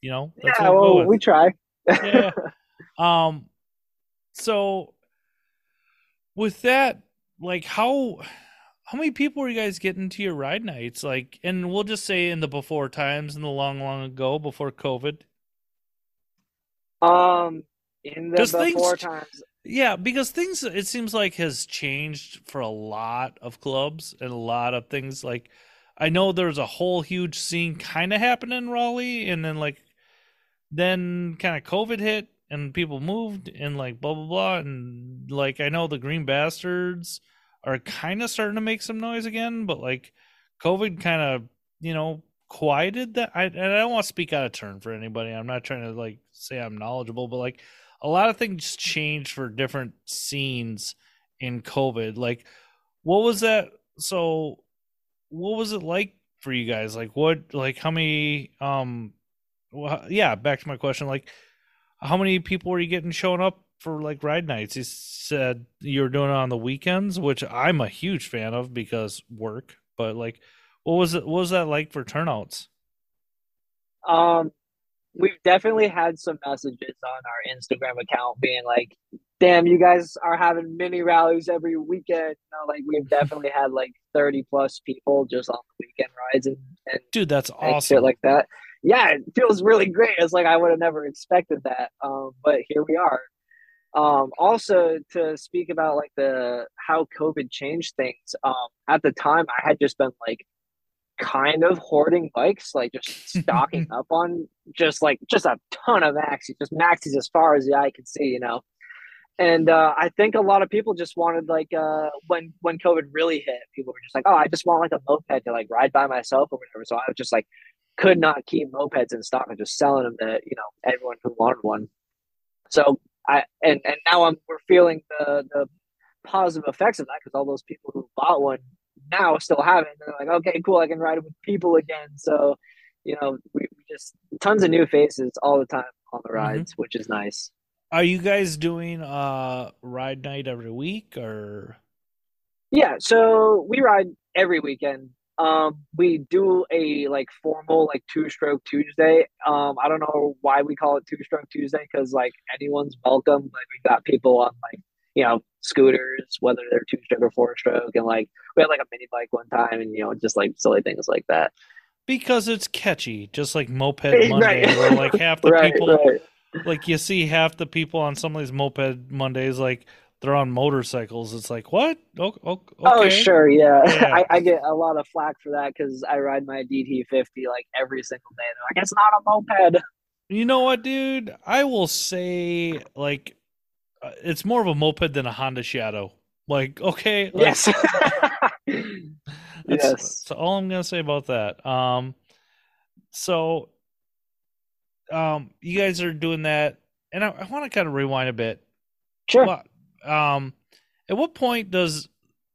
you know, yeah, well, we try. yeah. Um. So, with that, like, how how many people were you guys getting to your ride nights? Like, and we'll just say in the before times, in the long, long ago, before COVID. Um, in the before things, times. Yeah, because things it seems like has changed for a lot of clubs and a lot of things. Like, I know there's a whole huge scene kind of happening in Raleigh, and then like then kind of COVID hit and people moved and like blah blah blah and like I know the Green Bastards are kind of starting to make some noise again, but like COVID kind of you know quieted that. I and I don't want to speak out of turn for anybody. I'm not trying to like say I'm knowledgeable, but like a lot of things changed for different scenes in COVID. Like, what was that? So, what was it like for you guys? Like, what, like, how many um well, yeah, back to my question. Like, how many people were you getting showing up for like ride nights? He said you were doing it on the weekends, which I'm a huge fan of because work. But like, what was it? What was that like for turnouts? Um, we've definitely had some messages on our Instagram account being like, "Damn, you guys are having mini rallies every weekend." You know, like we've definitely had like thirty plus people just on the weekend rides and, and dude, that's awesome. Shit like that yeah, it feels really great. It's like I would have never expected that, um, but here we are. Um, also, to speak about like the how COVID changed things. Um, at the time, I had just been like kind of hoarding bikes, like just stocking up on just like just a ton of maxis, just maxis as far as the eye can see, you know. And uh, I think a lot of people just wanted like uh, when when COVID really hit, people were just like, oh, I just want like a moped to like ride by myself or whatever. So I was just like could not keep mopeds in stock and just selling them to you know everyone who wanted one. So I and and now I'm we're feeling the the positive effects of that because all those people who bought one now still have it. And they're like, okay, cool, I can ride it with people again. So you know, we, we just tons of new faces all the time on the mm-hmm. rides, mm-hmm. which is nice. Are you guys doing uh ride night every week or? Yeah, so we ride every weekend. Um, we do a like formal like two stroke Tuesday. Um, I don't know why we call it two stroke Tuesday because like anyone's welcome. Like we got people on like you know scooters, whether they're two stroke or four stroke, and like we had like a mini bike one time, and you know just like silly things like that. Because it's catchy, just like Moped Monday, right. where like half the right, people, right. like you see half the people on some of these Moped Mondays, like they're on motorcycles. It's like what? Oh, oh, okay. oh sure, yeah. yeah. I, I, get a lot of flack for that because I ride my DT50 like every single day. They're like, it's not a moped. You know what, dude? I will say like uh, it's more of a moped than a Honda Shadow. Like, okay, like, yes, that's, yes. That's all I'm gonna say about that. Um, so, um, you guys are doing that, and I, I want to kind of rewind a bit. Sure. Well, um, at what point does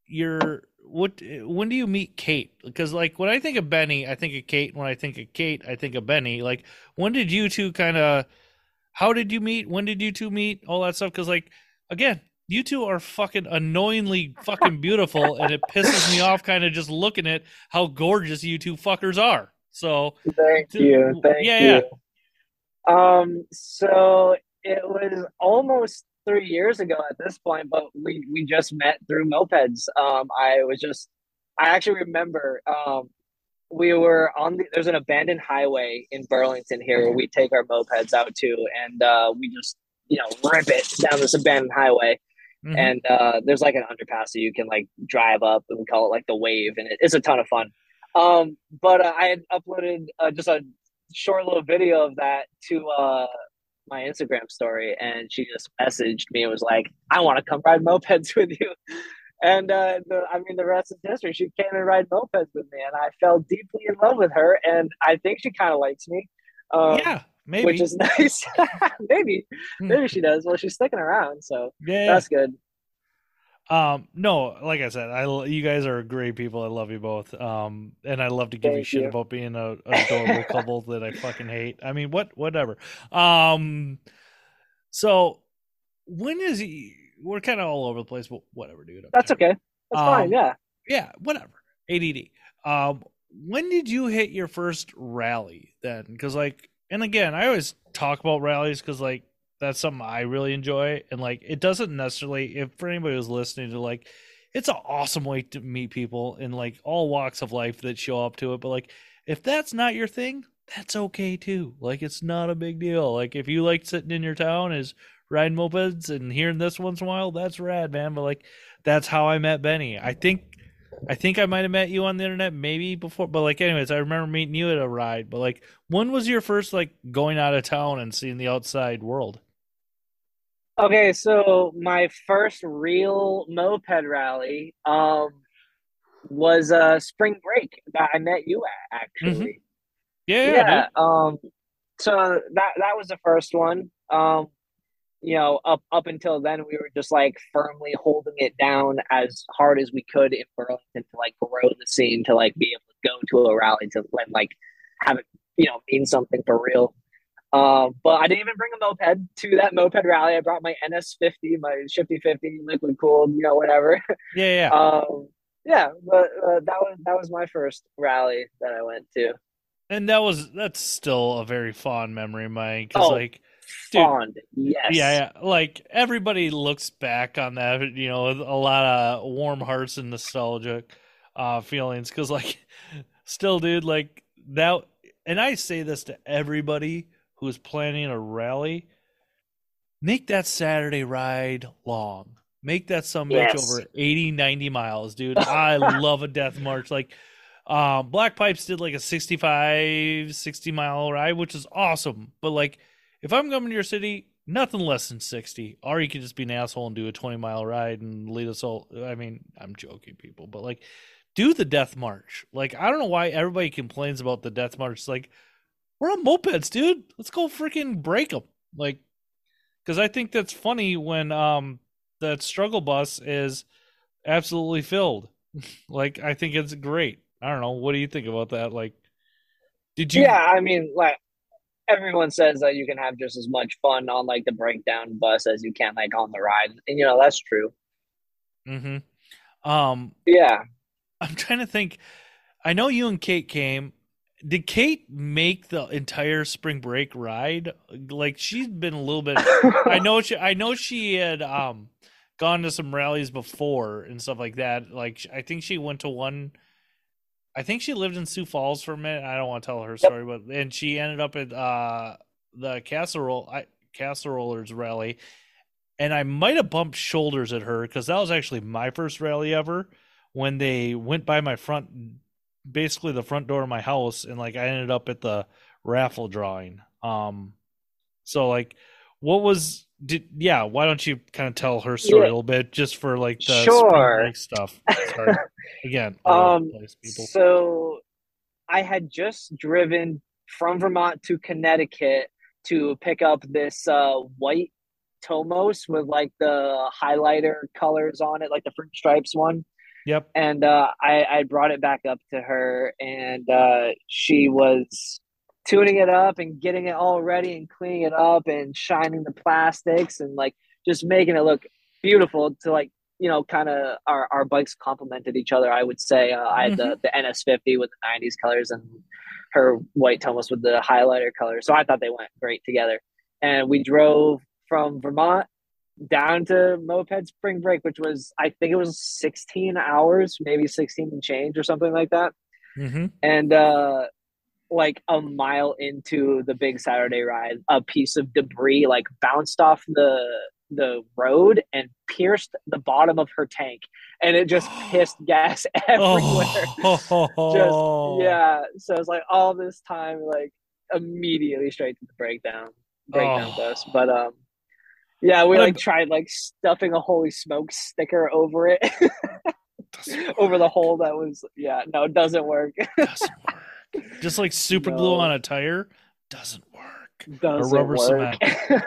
your what when do you meet Kate? Because like when I think of Benny, I think of Kate. When I think of Kate, I think of Benny. Like when did you two kind of? How did you meet? When did you two meet? All that stuff. Because like again, you two are fucking annoyingly fucking beautiful, and it pisses me off kind of just looking at how gorgeous you two fuckers are. So thank you, thank yeah, you. Yeah. Um, so it was almost three years ago at this point, but we we just met through mopeds. Um, I was just, I actually remember, um, we were on the there's an abandoned highway in Burlington here where we take our mopeds out to, and uh, we just you know rip it down this abandoned highway. Mhm. and uh, there's like an underpass that you can like drive up, and we call it like the wave, and it, it's a ton of fun. Um, but uh, I had uploaded uh, just a short little video of that to uh, my Instagram story, and she just messaged me and was like, "I want to come ride mopeds with you." And uh, the, I mean, the rest is history. She came and ride mopeds with me, and I fell deeply in love with her. And I think she kind of likes me, um, yeah, maybe. which is nice. maybe, Hmm. maybe she does. Well, she's sticking around, so yeah. that's good. Um, no, like I said, I you guys are great people. I love you both. Um, and I love to give you shit you. about being a, a adorable couple that I fucking hate. I mean, what, whatever. Um, so when is he? We're kind of all over the place, but whatever, dude. I'm That's okay. That's fine. Um, Yeah. Yeah, whatever. ADD. Um, when did you hit your first rally then? Because like, and again, I always talk about rallies because like that's something I really enjoy, and like it doesn't necessarily. If for anybody who's listening to like, it's an awesome way to meet people in like all walks of life that show up to it. But like, if that's not your thing, that's okay too. Like, it's not a big deal. Like, if you like sitting in your town is riding mopeds and hearing this once in a while, that's rad, man. But like, that's how I met Benny. I think I think I might have met you on the internet maybe before, but like, anyways, I remember meeting you at a ride. But like, when was your first like going out of town and seeing the outside world? Okay, so my first real moped rally um was uh spring break that I met you at actually. Yeah, Yeah. yeah, Um so that that was the first one. Um you know, up up until then we were just like firmly holding it down as hard as we could in Burlington to like grow the scene to like be able to go to a rally to and like have it, you know, mean something for real. Um, but I didn't even bring a moped to that moped rally. I brought my NS50, my Shifty 50, liquid cooled, you know, whatever. yeah, yeah. Um, yeah, but uh, that was that was my first rally that I went to. and that was that's still a very fond memory of mine because Oh, like, Dude. Fond, yes. yeah, yeah, like everybody looks back on that, you know, with a lot of warm hearts and nostalgic uh feelings because like, still, dude, like that. And I say this to everybody who's planning a rally make that Saturday ride long. Make that some bitch Yes. over 80, 90 miles, dude. I love a death march. Like, um, Black Pipes did like a 65, 60 mile ride, which is awesome. But like, if I'm coming to your city, nothing less than 60. Or you could just be an asshole and do a 20 mile ride and lead us all. I mean, I'm joking, people, but like, do the death march. Like, I don't know why everybody complains about the death march. It's like, we're on mopeds, dude. Let's go freaking break them. Like, because I think that's funny when um that struggle bus is absolutely filled. like, I think it's great. I don't know. What do you think about that? Like, did you? Yeah, I mean, like everyone says that you can have just as much fun on like the breakdown bus as you can like on the ride, and you know that's true. Mm-hmm. Um, Yeah. I'm trying to think. I know you and Kate came. Did Kate make the entire spring break ride? Like she's been a little bit. I know she. I know she had um gone to some rallies before and stuff like that. Like I think she went to one. I think she lived in Sioux Falls for a minute. I don't want to tell her story, but and she ended up at uh the casserole I, casserolers rally, and I might have bumped shoulders at her because that was actually my first rally ever when they went by my front basically the front door of my house and like I ended up at the raffle drawing. Um so like what was did yeah, why don't you kind of tell her story Yeah. a little bit just for like the Sure. stuff. Sorry. Again, Um, place, so I had just driven from Vermont to Connecticut to pick up this uh, white Tomos with like the highlighter colors on it, like the fruit stripes one. Yep. And uh, I, I brought it back up to her, and uh, she was tuning it up and getting it all ready and cleaning it up and shining the plastics and like just making it look beautiful to like you know kind of our, our bikes complemented each other i would say. Uh, i had the, the ns50 with the 90s colors and her white Tomos with the highlighter colors so i thought they went great together. And we drove from vermont down to moped spring break which was i think it was 16 hours maybe 16 and change or something like that Mm-hmm. and uh like a mile into the big saturday ride a piece of debris like bounced off the the road and pierced the bottom of her tank, and it just pissed gas everywhere. Oh. just yeah. So it's like all this time, like immediately straight to the breakdown, breakdown Oh. dust. But um, yeah, we like tried like stuffing a holy smoke sticker over it, over the hole that was yeah. No, it doesn't work. doesn't work. Just like super glue on a tire doesn't work. doesn't rubber work.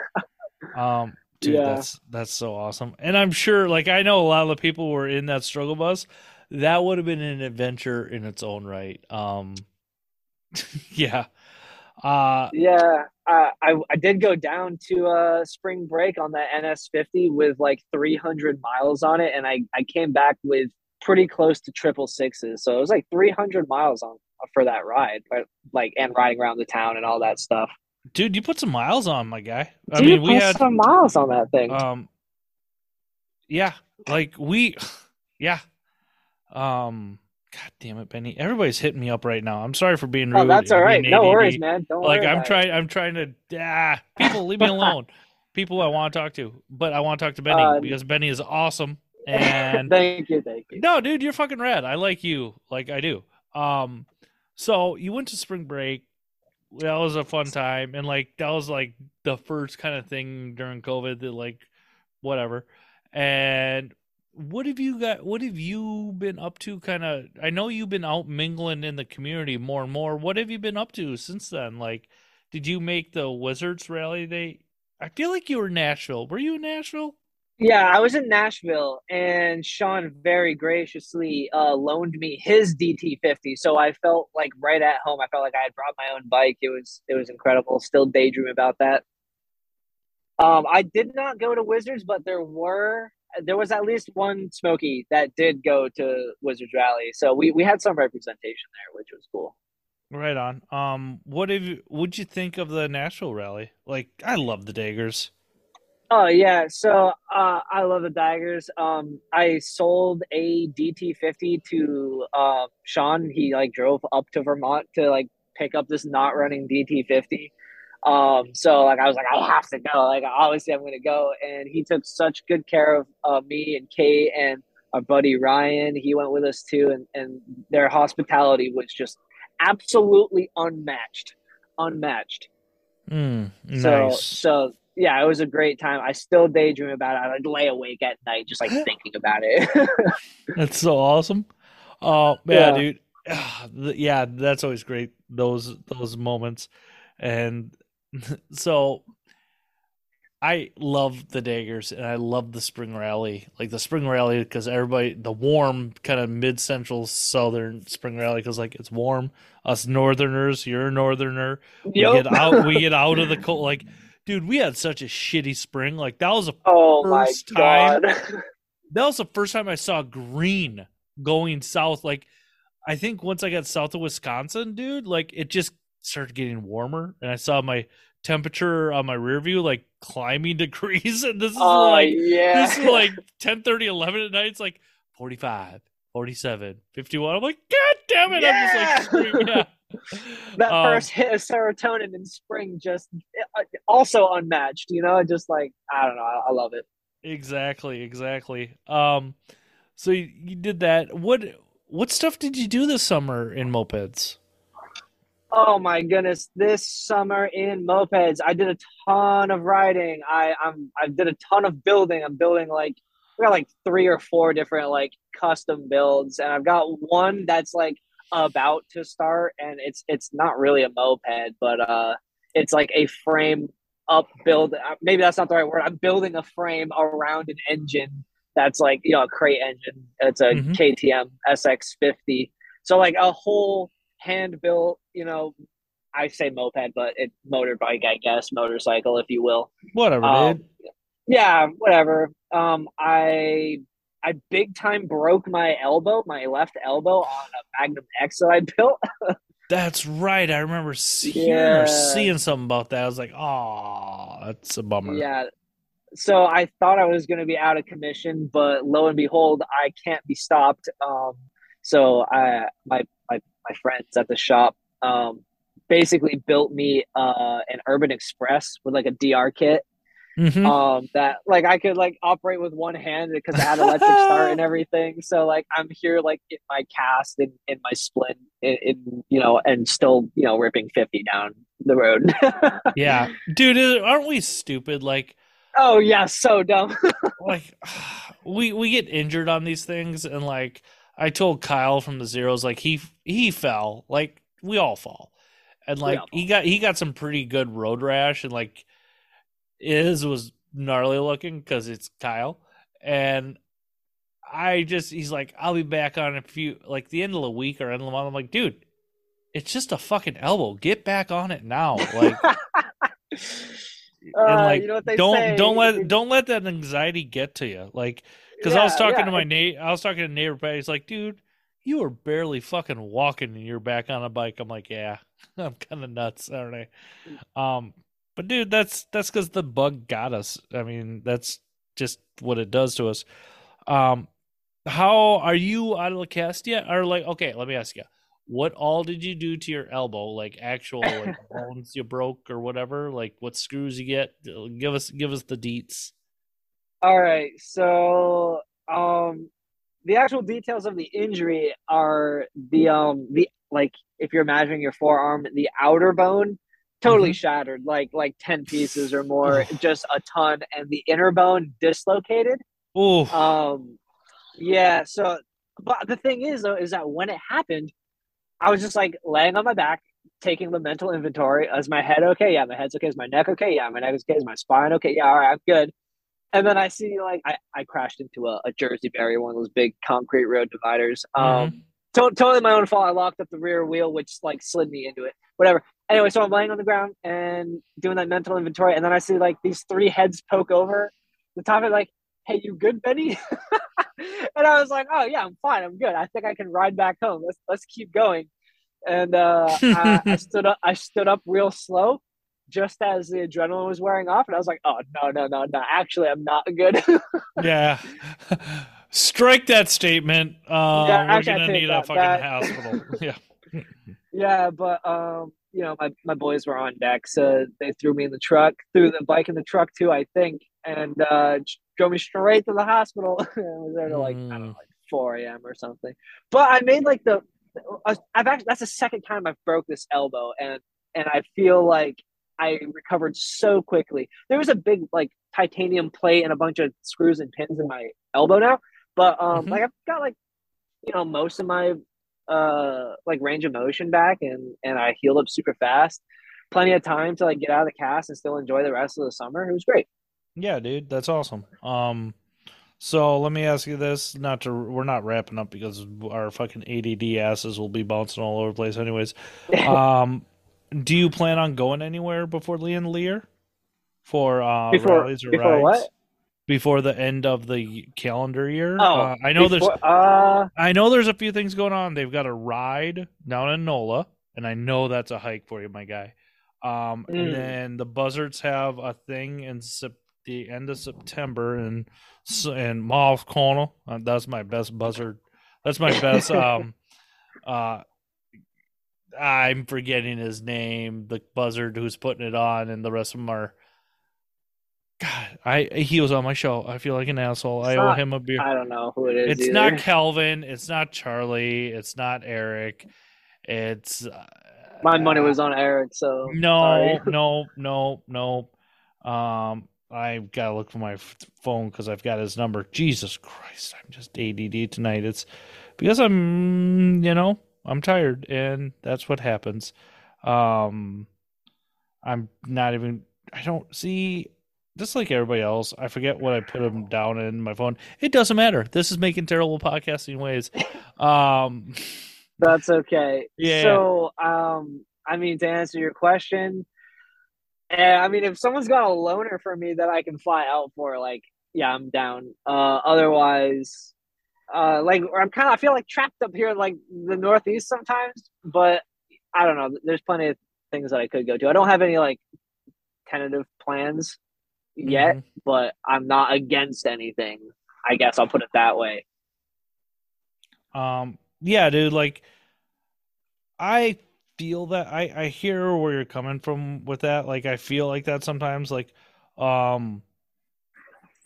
Um, dude, Yeah. that's that's so awesome. And I'm sure, like, I know a lot of the people were in that struggle bus. That would have been an adventure in its own right. Um, yeah. Uh, Yeah, I, I I did go down to uh spring break on that NS50 with like 300 miles on it, and I I came back with pretty close to triple sixes, so it was like 300 miles on for that ride, but like and riding around the town and all that stuff. dude, you put some miles on, my guy. I Dude, mean, we put had some miles on that thing. um yeah like we yeah um god damn it benny. Everybody's hitting me up right now. I'm sorry for being rude. oh, that's all right. No worries, man. Don't like i'm trying i'm trying to ah people leave me alone. People i want to talk to but i want to talk to benny Uh, because benny is awesome and thank you, thank you. no dude you're fucking rad. I like you like i do. Um so you went to spring break. That was a fun time and like that was like the first kind of thing during covid that like whatever. And what have you got what have you been up to kind of i know you've been out mingling in the community more and more what have you been up to since then like did you make the wizards rally they i feel like you were nashville were you in nashville Yeah, I was in Nashville, and Sean very graciously uh, loaned me his DT50. So I felt like right at home. I felt like I had brought my own bike. It was it was incredible. Still daydream about that. Um, I did not go to Wizards, but there were there was at least one Smoky that did go to Wizards Rally. So we we had some representation there, which was cool. right on um what have you what'd you think of the nashville rally like i love the daggers Oh yeah, so uh, I love the daggers. Um, I sold a DT50 to uh, Sean. He like drove up to Vermont to like pick up this not running DT50. Um, so like I was like I have to go. Like obviously I'm gonna go, and he took such good care of uh, me and Kate and our buddy Ryan. He went with us too, and and their hospitality was just absolutely unmatched, unmatched. Mm, So nice. so yeah, it was a great time. I still daydream about it. I would lay awake at night just like thinking about it. That's so awesome. Oh yeah, Yeah. dude. Ah, Yeah, that's always great. Those those moments, and so I love the daggers and I love the spring rally, like the spring rally because everybody the warm kind of mid central southern spring rally because like it's warm. Us northerners, you're a northerner. We get out. We get out of the cold. Like, dude, we had such a shitty spring. Like that was a oh my first time- god. that was the first time I saw green going south. Like, I think once I got south of Wisconsin, dude, like it just started getting warmer, and I saw my temperature on my rear view like climbing degrees, and this is Oh like yeah. this is like 10, 30, 11 at night. It's like 45, 47, 51. I'm like, God damn it! I'm just like, screaming. yeah. that Um, first hit of serotonin in spring just uh, also unmatched, you know, just like I don't know, I, I love it. Exactly, exactly. Um, so you, you did that. What what stuff did you do this summer in mopeds? Oh my goodness! This summer in mopeds, I did a ton of riding. I I'm I did a ton of building. I'm building like we got like three or four different like custom builds, and I've got one that's like about to start, and it's it's not really a moped, but uh, it's like a frame up build. uh, Maybe that's not the right word. I'm building a frame around an engine that's like you know a crate engine. It's a Mhm. KTM SX50. So like a whole hand built, you know, I say moped, but it motorbike, I guess, motorcycle, if you will. Whatever, Um, dude. yeah, whatever. Um, I I big time broke my elbow, my left elbow on a Magnum X that I built. That's right. I remember see- hearing Yeah. seeing something about that. I was like, oh, that's a bummer. Yeah. So I thought I was going to be out of commission, but lo and behold, I can't be stopped. Um, so I, my, my, my friends at the shop, um, basically built me, uh, an Urban Express with like a DR kit. Mhm. um that like i could like operate with one hand because i had electric start and everything so like i'm here like in my cast in, in my splint in, in you know and still you know ripping 50 down the road yeah, dude, aren't we stupid? Like, oh yeah so dumb like we we get injured on these things, and like I told Kyle from the zeros, like he he fell, like we all fall, and like he got he got some pretty good road rash, and like his was gnarly looking because it's Kyle, and I just he's like I'll be back on a few like the end of the week or end of the month. I'm like, dude, it's just a fucking elbow. Get back on it now, like. and Uh, you know what they don't say, don't let don't let that anxiety get to you like because i was talking yeah. to my neighbor i was talking to neighbor Pat, he's like dude you were barely fucking walking and you're back on a bike. I'm like yeah i'm kind of nuts aren't i? Um but dude that's that's because the bug got us. I mean that's just what it does to us. Um how are you out of the cast yet? Or like okay let me ask you what all did you do to your elbow? Like actual like bones you broke or whatever? Like what screws you get? Give us give us the deets All right. So, um, the actual details of the injury are the um the like if you're imagining your forearm, the outer bone totally shattered, like like ten pieces or more, just a ton, and the inner bone dislocated. oh Um, yeah. So, but the thing is though, is that when it happened, I was just like laying on my back, taking the mental inventory. Is my head okay? Yeah, my head's okay. Is my neck okay? Yeah, my neck is okay. Is my spine okay? Yeah, all right, I'm good. And then I see like I, I crashed into a, a Jersey barrier, one of those big concrete road dividers. Um, to- totally my own fault. I locked up the rear wheel, which like slid me into it. Whatever. Anyway, so I'm laying on the ground and doing that mental inventory, and then I see like these three heads poke over the top of it, like, "Hey, you good, Benny?" and I was like, "Oh yeah, I'm fine. I'm good. I think I can ride back home. Let's let's keep going." And uh, I, I stood up. I stood up real slow, just as the adrenaline was wearing off, and I was like, "Oh no, no, no, no! Actually, I'm not good." yeah strike that statement uh Yeah, we're gonna need a that fucking back. hospital yeah Yeah, but um, you know, my, my boys were on deck, so they threw me in the truck, threw the bike in the truck too, I think, and uh, drove me straight to the hospital. I was there till like I don't know, Mm. like four a.m. or something. But I made like the, uh, I've actually that's the second time I've broke this elbow, and and I feel like I recovered so quickly. There was a big like titanium plate and a bunch of screws and pins in my elbow now, but um, Mhm. like I've got like you know most of my uh like range of motion back and and I healed up super fast. Plenty of time to like get out of the cast and still enjoy the rest of the summer. It was great. Yeah, dude, that's awesome. Um, so let me ask you this: not to, we're not wrapping up because our fucking ADD asses will be bouncing all over the place, anyways. Um, do you plan on going anywhere before of the year for uh Before- rallies or before rides? what? Before the end of the calendar year? Oh, uh, I know there's uh I know there's a few things going on. They've got a ride down in NOLA, and I know that's a hike for you, my guy. Um, Mm. and then the Buzzards have a thing in the end of September in in Malls Corner. Uh, that's my best buzzard. That's my best. um, uh, I'm forgetting his name. The buzzard who's putting it on, and the rest of them are. God, I he was on my show. I feel like an asshole. I It's owe not- him a beer. I don't know who it is. It's either. not Kelvin. It's not Charlie. It's not Eric. It's uh, My money was on Eric, so no, no, no, no. Um, I've got to look for my phone because I've got his number. Jesus Christ, I'm just ADD tonight. It's because I'm, you know, I'm tired, and that's what happens. Um, I'm not even. I don't see. Just like everybody else, I forget what I put them down in my phone. It doesn't matter. This is making terrible podcasting ways. Um, That's okay. Yeah. So, um, I mean, to answer your question, and I mean, if someone's got a loaner for me that I can fly out for, like, yeah, I'm down. Uh, otherwise, uh, like, I'm kind of, I feel like trapped up here in like the Northeast sometimes, but I don't know. There's plenty of things that I could go to. I don't have any like tentative plans yet, Mhm. but I'm not against anything. I guess I'll put it that way. Um, yeah, dude, like I feel that I I hear where you're coming from with that. Like I feel like that sometimes like Um,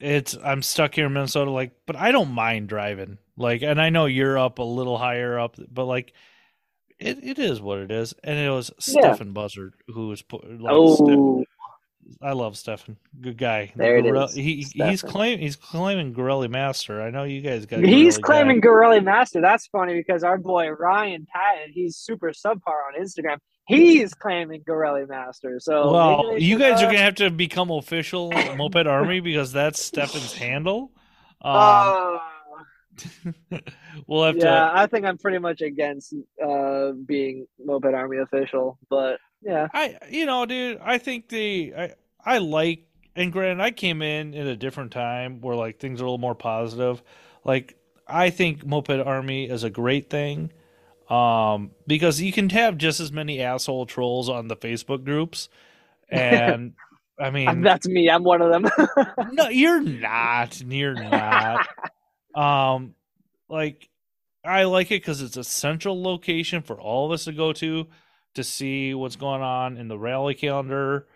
it's I'm stuck here in Minnesota, like, but I don't mind driving. Like, and I know you're up a little higher up, but like, it, it is what it is. And it was Yeah. Stefan Buzzard who was put. Like, Oh, I love Stefan. Good guy. The There it is, He he's claim he's claiming Garelli Master. I know you guys got. he's Garelli guy. claiming Garelli Master. That's funny because our boy Ryan Patton, he's super subpar on Instagram. He's claiming Garelli Master. So Well, you should, guys are uh, gonna have to become official Moped Army because that's Stefan's handle. Um, uh, we'll have yeah, to. I think I'm pretty much against uh, being Moped Army official, but yeah, I, you know, dude, I think the I I like and granted, I came in at a different time where like things are a little more positive. Like I think Moped Army is a great thing. Um, because you can have just as many asshole trolls on the Facebook groups, and I mean, that's me. I'm one of them. no, you're not. You're not. um, like I like it because it's a central location for all of us to go to to see what's going on in the rally calendar.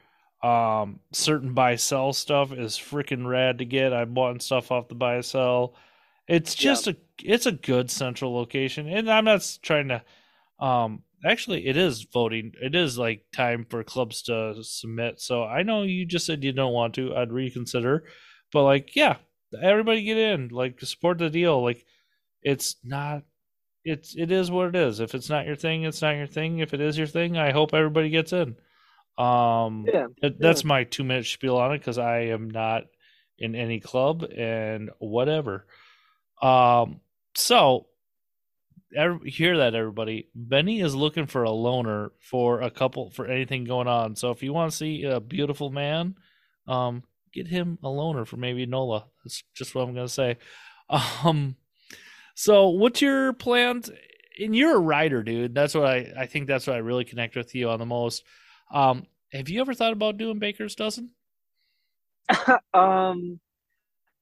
Um, certain buy sell stuff is freaking rad to get. I bought stuff off the buy sell. It's just a it's a good central location, and I'm not trying to. Um, actually, it is voting. It is like time for clubs to submit. So I know you just said you don't want to. I'd reconsider, but like, yeah, everybody get in. Like, support the deal. Like, it's not. It's it is what it is. If it's not your thing, it's not your thing. If it is your thing, I hope everybody gets in. Um, yeah, that- that's my two minute spiel on it because I am not in any club and whatever. Um, so ev- hear that everybody. Benny is looking for a loaner for a couple for anything going on. So if you want to see a beautiful man, um, get him a loaner for maybe Nola. That's just what I'm gonna say. Um, so what's your plans? And you're a writer, dude. That's what I I think that's what I really connect with you on the most. Um, have you ever thought about doing Baker's dozen? um,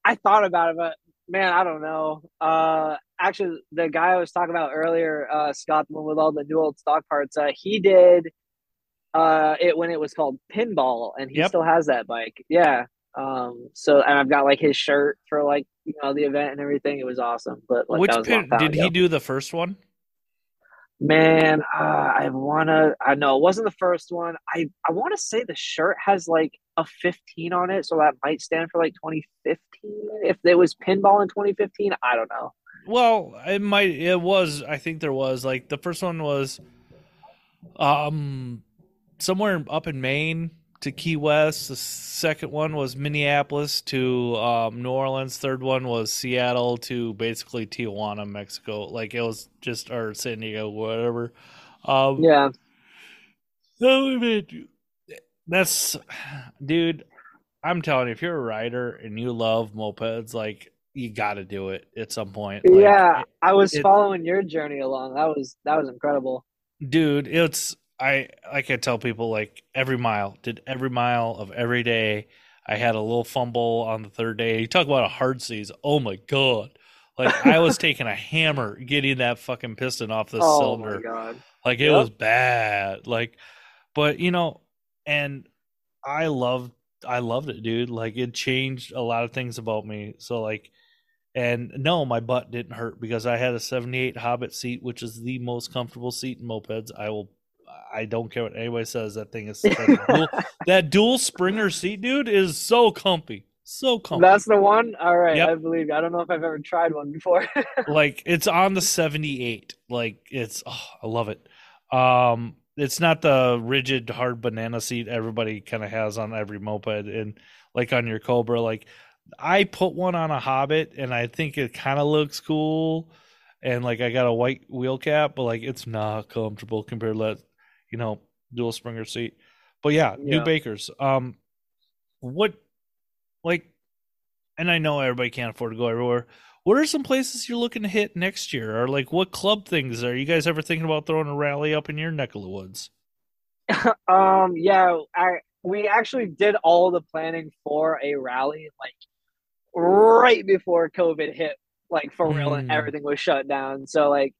I thought about it, but man, I don't know. Uh, actually, the guy I was talking about earlier, uh, Scott, the one with all the new old stock parts, uh, he did uh it when it was called pinball, and he Yep. still has that bike. Yeah. Um. So, and I've got like his shirt for like you know the event and everything. It was awesome. But like Which was pin did he do the first one? Man, uh, I wanna. I know it wasn't the first one. I I want to say the shirt has like a 15 on it, so that might stand for like 2015. If it was pinball in 2015, I don't know. Well, it might. It was. I think there was like the first one was, um, somewhere up in Maine to Key West. The second one was Minneapolis to um, New Orleans. Third one was Seattle to basically Tijuana, Mexico. Like it was just or San Diego, whatever. Um, Yeah, mean, that's, dude. I'm telling you, if you're a rider and you love mopeds, like you got to do it at some point. Like, yeah. I was it- following your journey along. That was that was incredible. dude, it's I like I tell people like every mile, did every mile of every day. I had a little fumble on the third day. You talk about a hard seize. Oh my god! Like I was taking a hammer getting that fucking piston off the oh cylinder. my god. Like it Yep. was bad. Like, but you know, and I loved, I loved it, dude. Like it changed a lot of things about me. So like, and no, my butt didn't hurt because I had a '78 Hobbit seat, which is the most comfortable seat in mopeds. I will, I don't care what anybody says. That thing is that dual, that dual Springer seat, dude, is so comfy, so comfy. That's the one. All right, Yep. I believe you. I don't know if I've ever tried one before. like it's on the 78 like it's oh, i love it um it's not the rigid hard banana seat everybody kind of has on every moped and like on your cobra like i put one on a hobbit and i think it kind of looks cool and like i got a white wheel cap but like it's not comfortable compared to that you know dual springer seat but yeah, new bakers um what like and i know everybody can't afford to go everywhere what are some places you're looking to hit next year? Or like what club things are you guys ever thinking about throwing a rally up in your neck of the woods? um, yeah, I we actually did all the planning for a rally like right before COVID hit, like for real, and Mm. everything was shut down. So like,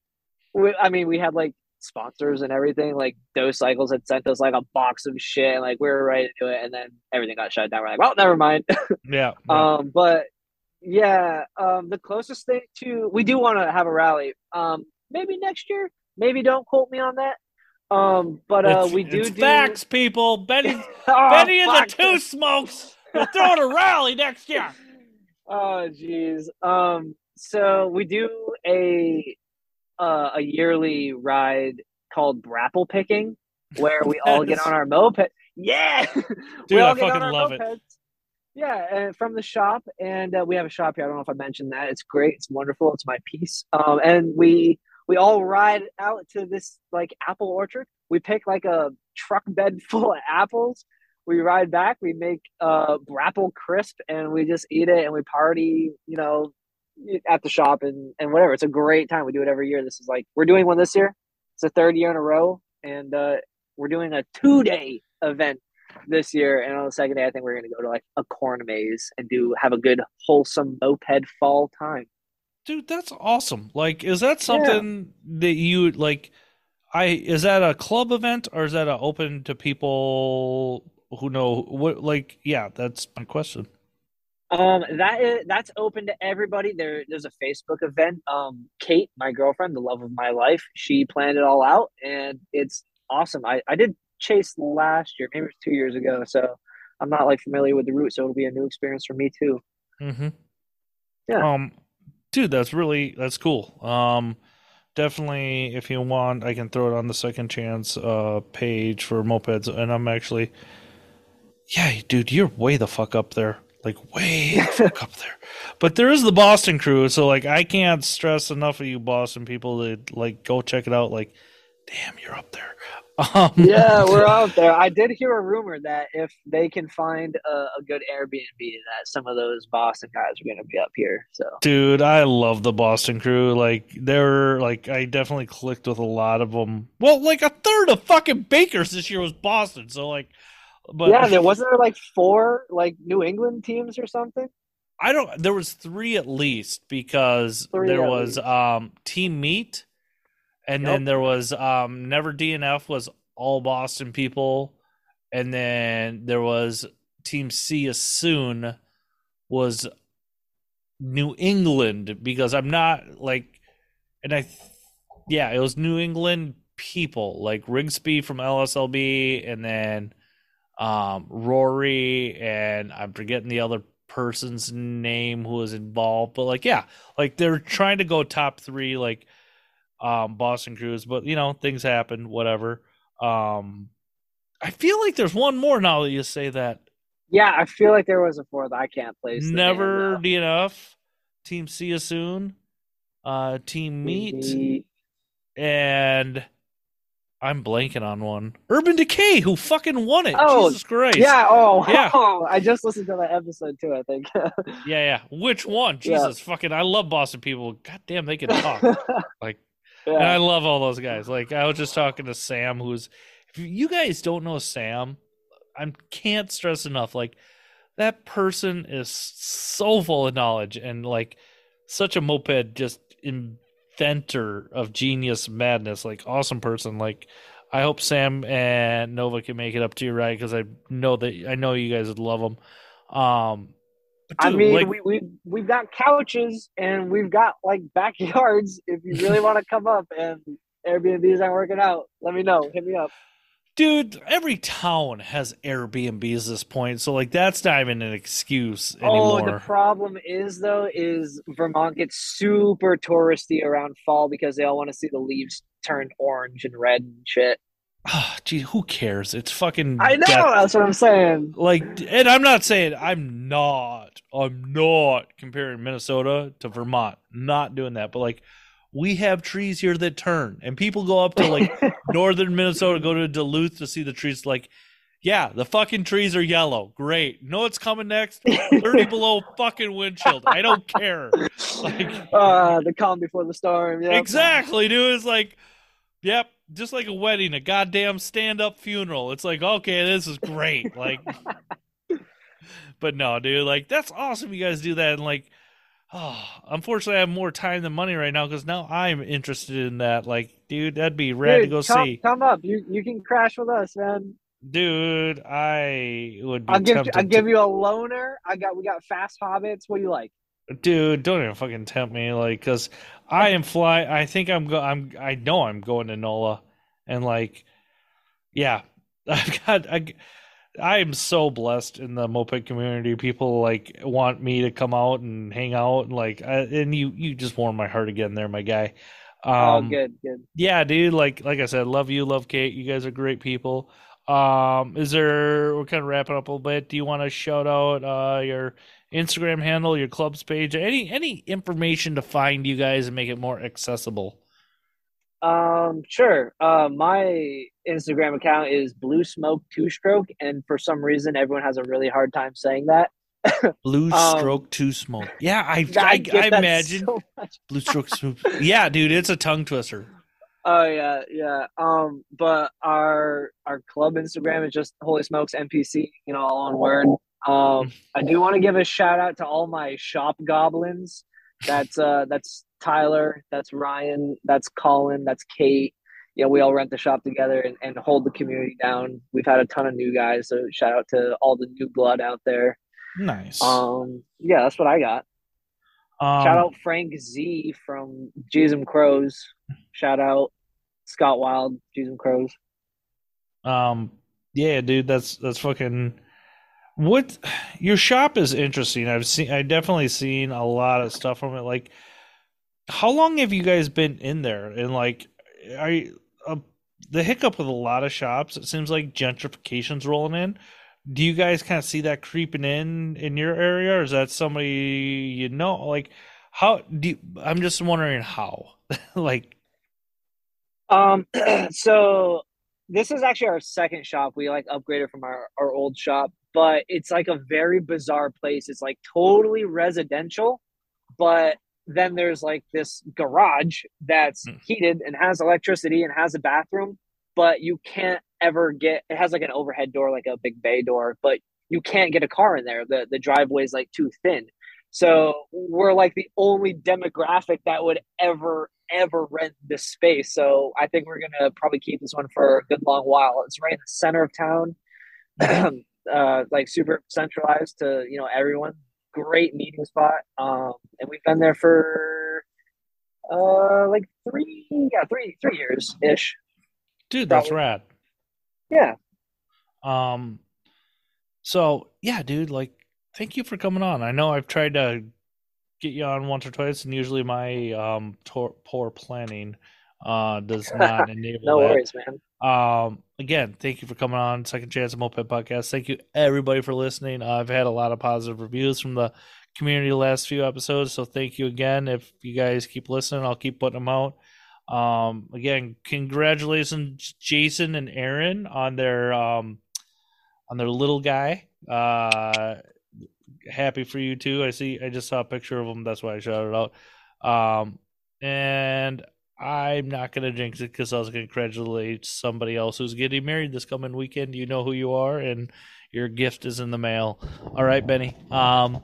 we, I mean, we had like sponsors and everything. Like those cycles had sent us like a box of shit, and like we were ready to do it, and then everything got shut down. We're like, well, never mind. Yeah. um, but yeah, um, the closest thing to we do want to have a rally. Um, maybe next year. Maybe don't quote me on that. Um, but uh, It's- we do it's do facts, people. Betty, Oh, Betty and the two smokes. We're throwing a rally next year. Oh jeez. Um so we do a uh, a yearly ride called Brapple picking where we all get on our moped. Yeah. Dude, I fucking love it. Yeah, and from the shop and uh, we have a shop here. I don't know if I mentioned that. It's great. It's wonderful. It's my piece. Um and we we all ride out to this like apple orchard. We pick like a truck bed full of apples we ride back, we make uh Brapple crisp and we just eat it and we party, you know, at the shop and, and whatever. It's a great time. We do it every year. This is like we're doing one this year. It's the third year in a row, and uh we're doing a two day event this year. And on the second day I think we're gonna go to like a corn maze and do have a good wholesome moped fall time. Dude, that's awesome. Like, is that something that you like? I is that a club event or is that a open to people who know what? Like, yeah, that's my question. Um, that is that's open to everybody. There, there's a Facebook event. Um, Kate, my girlfriend, the love of my life, she planned it all out, and it's awesome. I I did chase last year, maybe it was two years ago, so I'm not like familiar with the route, so it'll be a new experience for me too. Mm-hmm. Yeah. Um, dude, that's really that's cool. Um, definitely, if you want, I can throw it on the second chance uh page for mopeds, and I'm actually, yeah, dude, you're way the fuck up there, like way up there. But there is the Boston crew, so like I can't stress enough of you Boston people to like go check it out. Like, damn, you're up there. Um, Yeah, we're out there. I did hear a rumor that if they can find a, a good Airbnb, that some of those Boston guys are going to be up here. So Dude, I love the Boston crew. Like, they're like, I definitely clicked with a lot of them. Well, like a third of fucking Bakers this year was Boston. So, like, but yeah, there wasn't there like four like New England teams or something. I don't. There was three at least because Three there was least. um Team Meat, and Yep. then there was um Never DNF was all Boston people, and then there was Team C Us Soon was New England because I'm not like, and I, th- yeah, it was New England people like Rigsby from LSLB, and then um Rory, and I'm forgetting the other person's name who was involved, but like, yeah, like they're trying to go top three, like um Boston Cruise, but you know things happen, whatever. Um, I feel like there's one more now that you say that. Yeah, I feel like there was a fourth. I can't place. Never be enough. Team See You Soon, uh, Team Meat. And I'm blanking on one. Urban Decay, who fucking won it? Oh, Jesus Christ! Yeah. Oh, Yeah. oh, I just listened to that episode too. I think. yeah, yeah. Which one? Yeah. Jesus, fucking! I love Boston people. God damn, they can talk. Like, And I love all those guys. Like I was just talking to Sam, who's if you guys don't know Sam, I can't stress enough. Like that person is so full of knowledge and like such a moped just inventor of genius madness. Like awesome person. Like I hope Sam and Nova can make it up to you right because I know that I know you guys would love them. Um, but I mean, like, we we we've got couches and we've got like backyards. If you really want to come up and Airbnbs aren't working out, let me know. Hit me up. Dude, every town has Airbnbs at this point, so like that's not even an excuse anymore. Oh, the problem is though is Vermont gets super touristy around fall because they all want to see the leaves turn orange and red and shit. Ah, gee, who cares? It's fucking. I know death. that's what I'm saying. Like, and I'm not saying I'm not. I'm not comparing Minnesota to Vermont. Not doing that, but like, we have trees here that turn, and people go up to like northern Minnesota, go to Duluth to see the trees. Like, yeah, the fucking trees are yellow. Great. Know what's coming next? 30 below fucking windshield. I don't care. Like, uh, the calm before the storm. Yeah, Exactly, dude. It's like, yep, just like a wedding, a goddamn stand up funeral. It's like, okay, this is great. Like, but no, dude, like, that's awesome you guys do that. And, like, oh, unfortunately, I have more time than money right now because now I'm interested in that. Like, dude, that'd be rad to go come, see. come up. You you can crash with us, man. Dude, I would be I'll give tempted I'll to- give you a loaner. I got we got fast hobbits. What do you like? Dude, don't even fucking tempt me, like, cause I am fly. I think I'm go. I'm. I know I'm going to NOLA, and like, yeah, I've got. I, I am so blessed in the moped community. People like want me to come out and hang out, and like, I, and you you just warmed my heart again, there, my guy. Um, oh, good, good. yeah, dude. Like like I said, love you, love Kate. You guys are great people. Um, is there? We're kind of wrapping up a little bit. Do you want to shout out uh your Instagram handle, your club's page, any any information to find you guys and make it more accessible? Um, sure. Uh, my Instagram account is Blue Smoke Two Stroke, and for some reason, everyone has a really hard time saying that. Blue Um, stroke two smoke. Yeah, I I, I, I imagine so blue stroke. Swoop. Yeah, dude, it's a tongue twister. Oh yeah, yeah. Um, but our our club Instagram is just Holy Smokes NPC, you know, all one word. Um, I do want to give a shout out to all my shop goblins. That's uh, that's Tyler, that's Ryan, that's Colin, that's Kate. You know, we all rent the shop together and, and hold the community down. We've had a ton of new guys, so shout out to all the new blood out there. Nice. Um, yeah, that's what I got. Um, Shout out Frank Z from and Crows. Shout out Scott Wild, and Crows. Um, yeah, dude, that's that's fucking. What your shop is interesting. I've seen, I definitely seen a lot of stuff from it. Like, how long have you guys been in there? And like, you, uh, the hiccup with a lot of shops? It seems like gentrification's rolling in. Do you guys kind of see that creeping in in your area, or is that somebody you know? Like, how do you, I'm just wondering how? like, Um, so this is actually our second shop. We like upgraded from our, our old shop, but it's like a very bizarre place. It's like totally residential, but then there's like this garage that's Hmm. heated and has electricity and has a bathroom, but you can't ever get it has like an overhead door, like a big bay door, but you can't get a car in there. The the driveway is like too thin. So we're like the only demographic that would ever ever rent this space. So I think we're gonna probably keep this one for a good long while. It's right in the center of town, uh, like super centralized to you know everyone. Great meeting spot, um, and we've been there for uh like three yeah three three years ish. dude, that's Probably. rad. Yeah, Um, so yeah, dude, like, thank you for coming on. I know I've tried to get you on once or twice, and usually my um tor- poor planning uh does not enable no that. worries, man. Um, again, thank you for coming on Second Chance Moped Podcast. Thank you everybody for listening. Uh, I've had a lot of positive reviews from the community the last few episodes, so thank you again. If you guys keep listening, I'll keep putting them out. Um, again, congratulations, Jason and Aaron, on their um on their little guy. Uh, happy for you too. I see. I just saw a picture of him. That's why I shouted out. Um, and I'm not gonna jinx it because I was gonna congratulate somebody else who's getting married this coming weekend. You know who you are, and your gift is in the mail. All right, Benny. Um,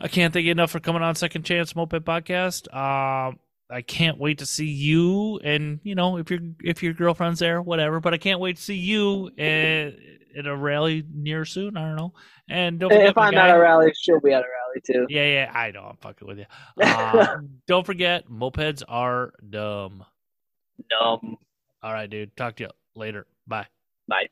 I can't thank you enough for coming on Second Chance Moped Podcast. Um, I can't wait to see you, and you know if your if your girlfriend's there, whatever. But I can't wait to see you at, at a rally near soon. I don't know. And don't forget, If I'm at a rally, she'll be at a rally too. yeah, yeah, I know. I'm fucking with you. Uh, don't forget, mopeds are dumb. Dumb. All right, dude. Talk to you later. Bye. Bye.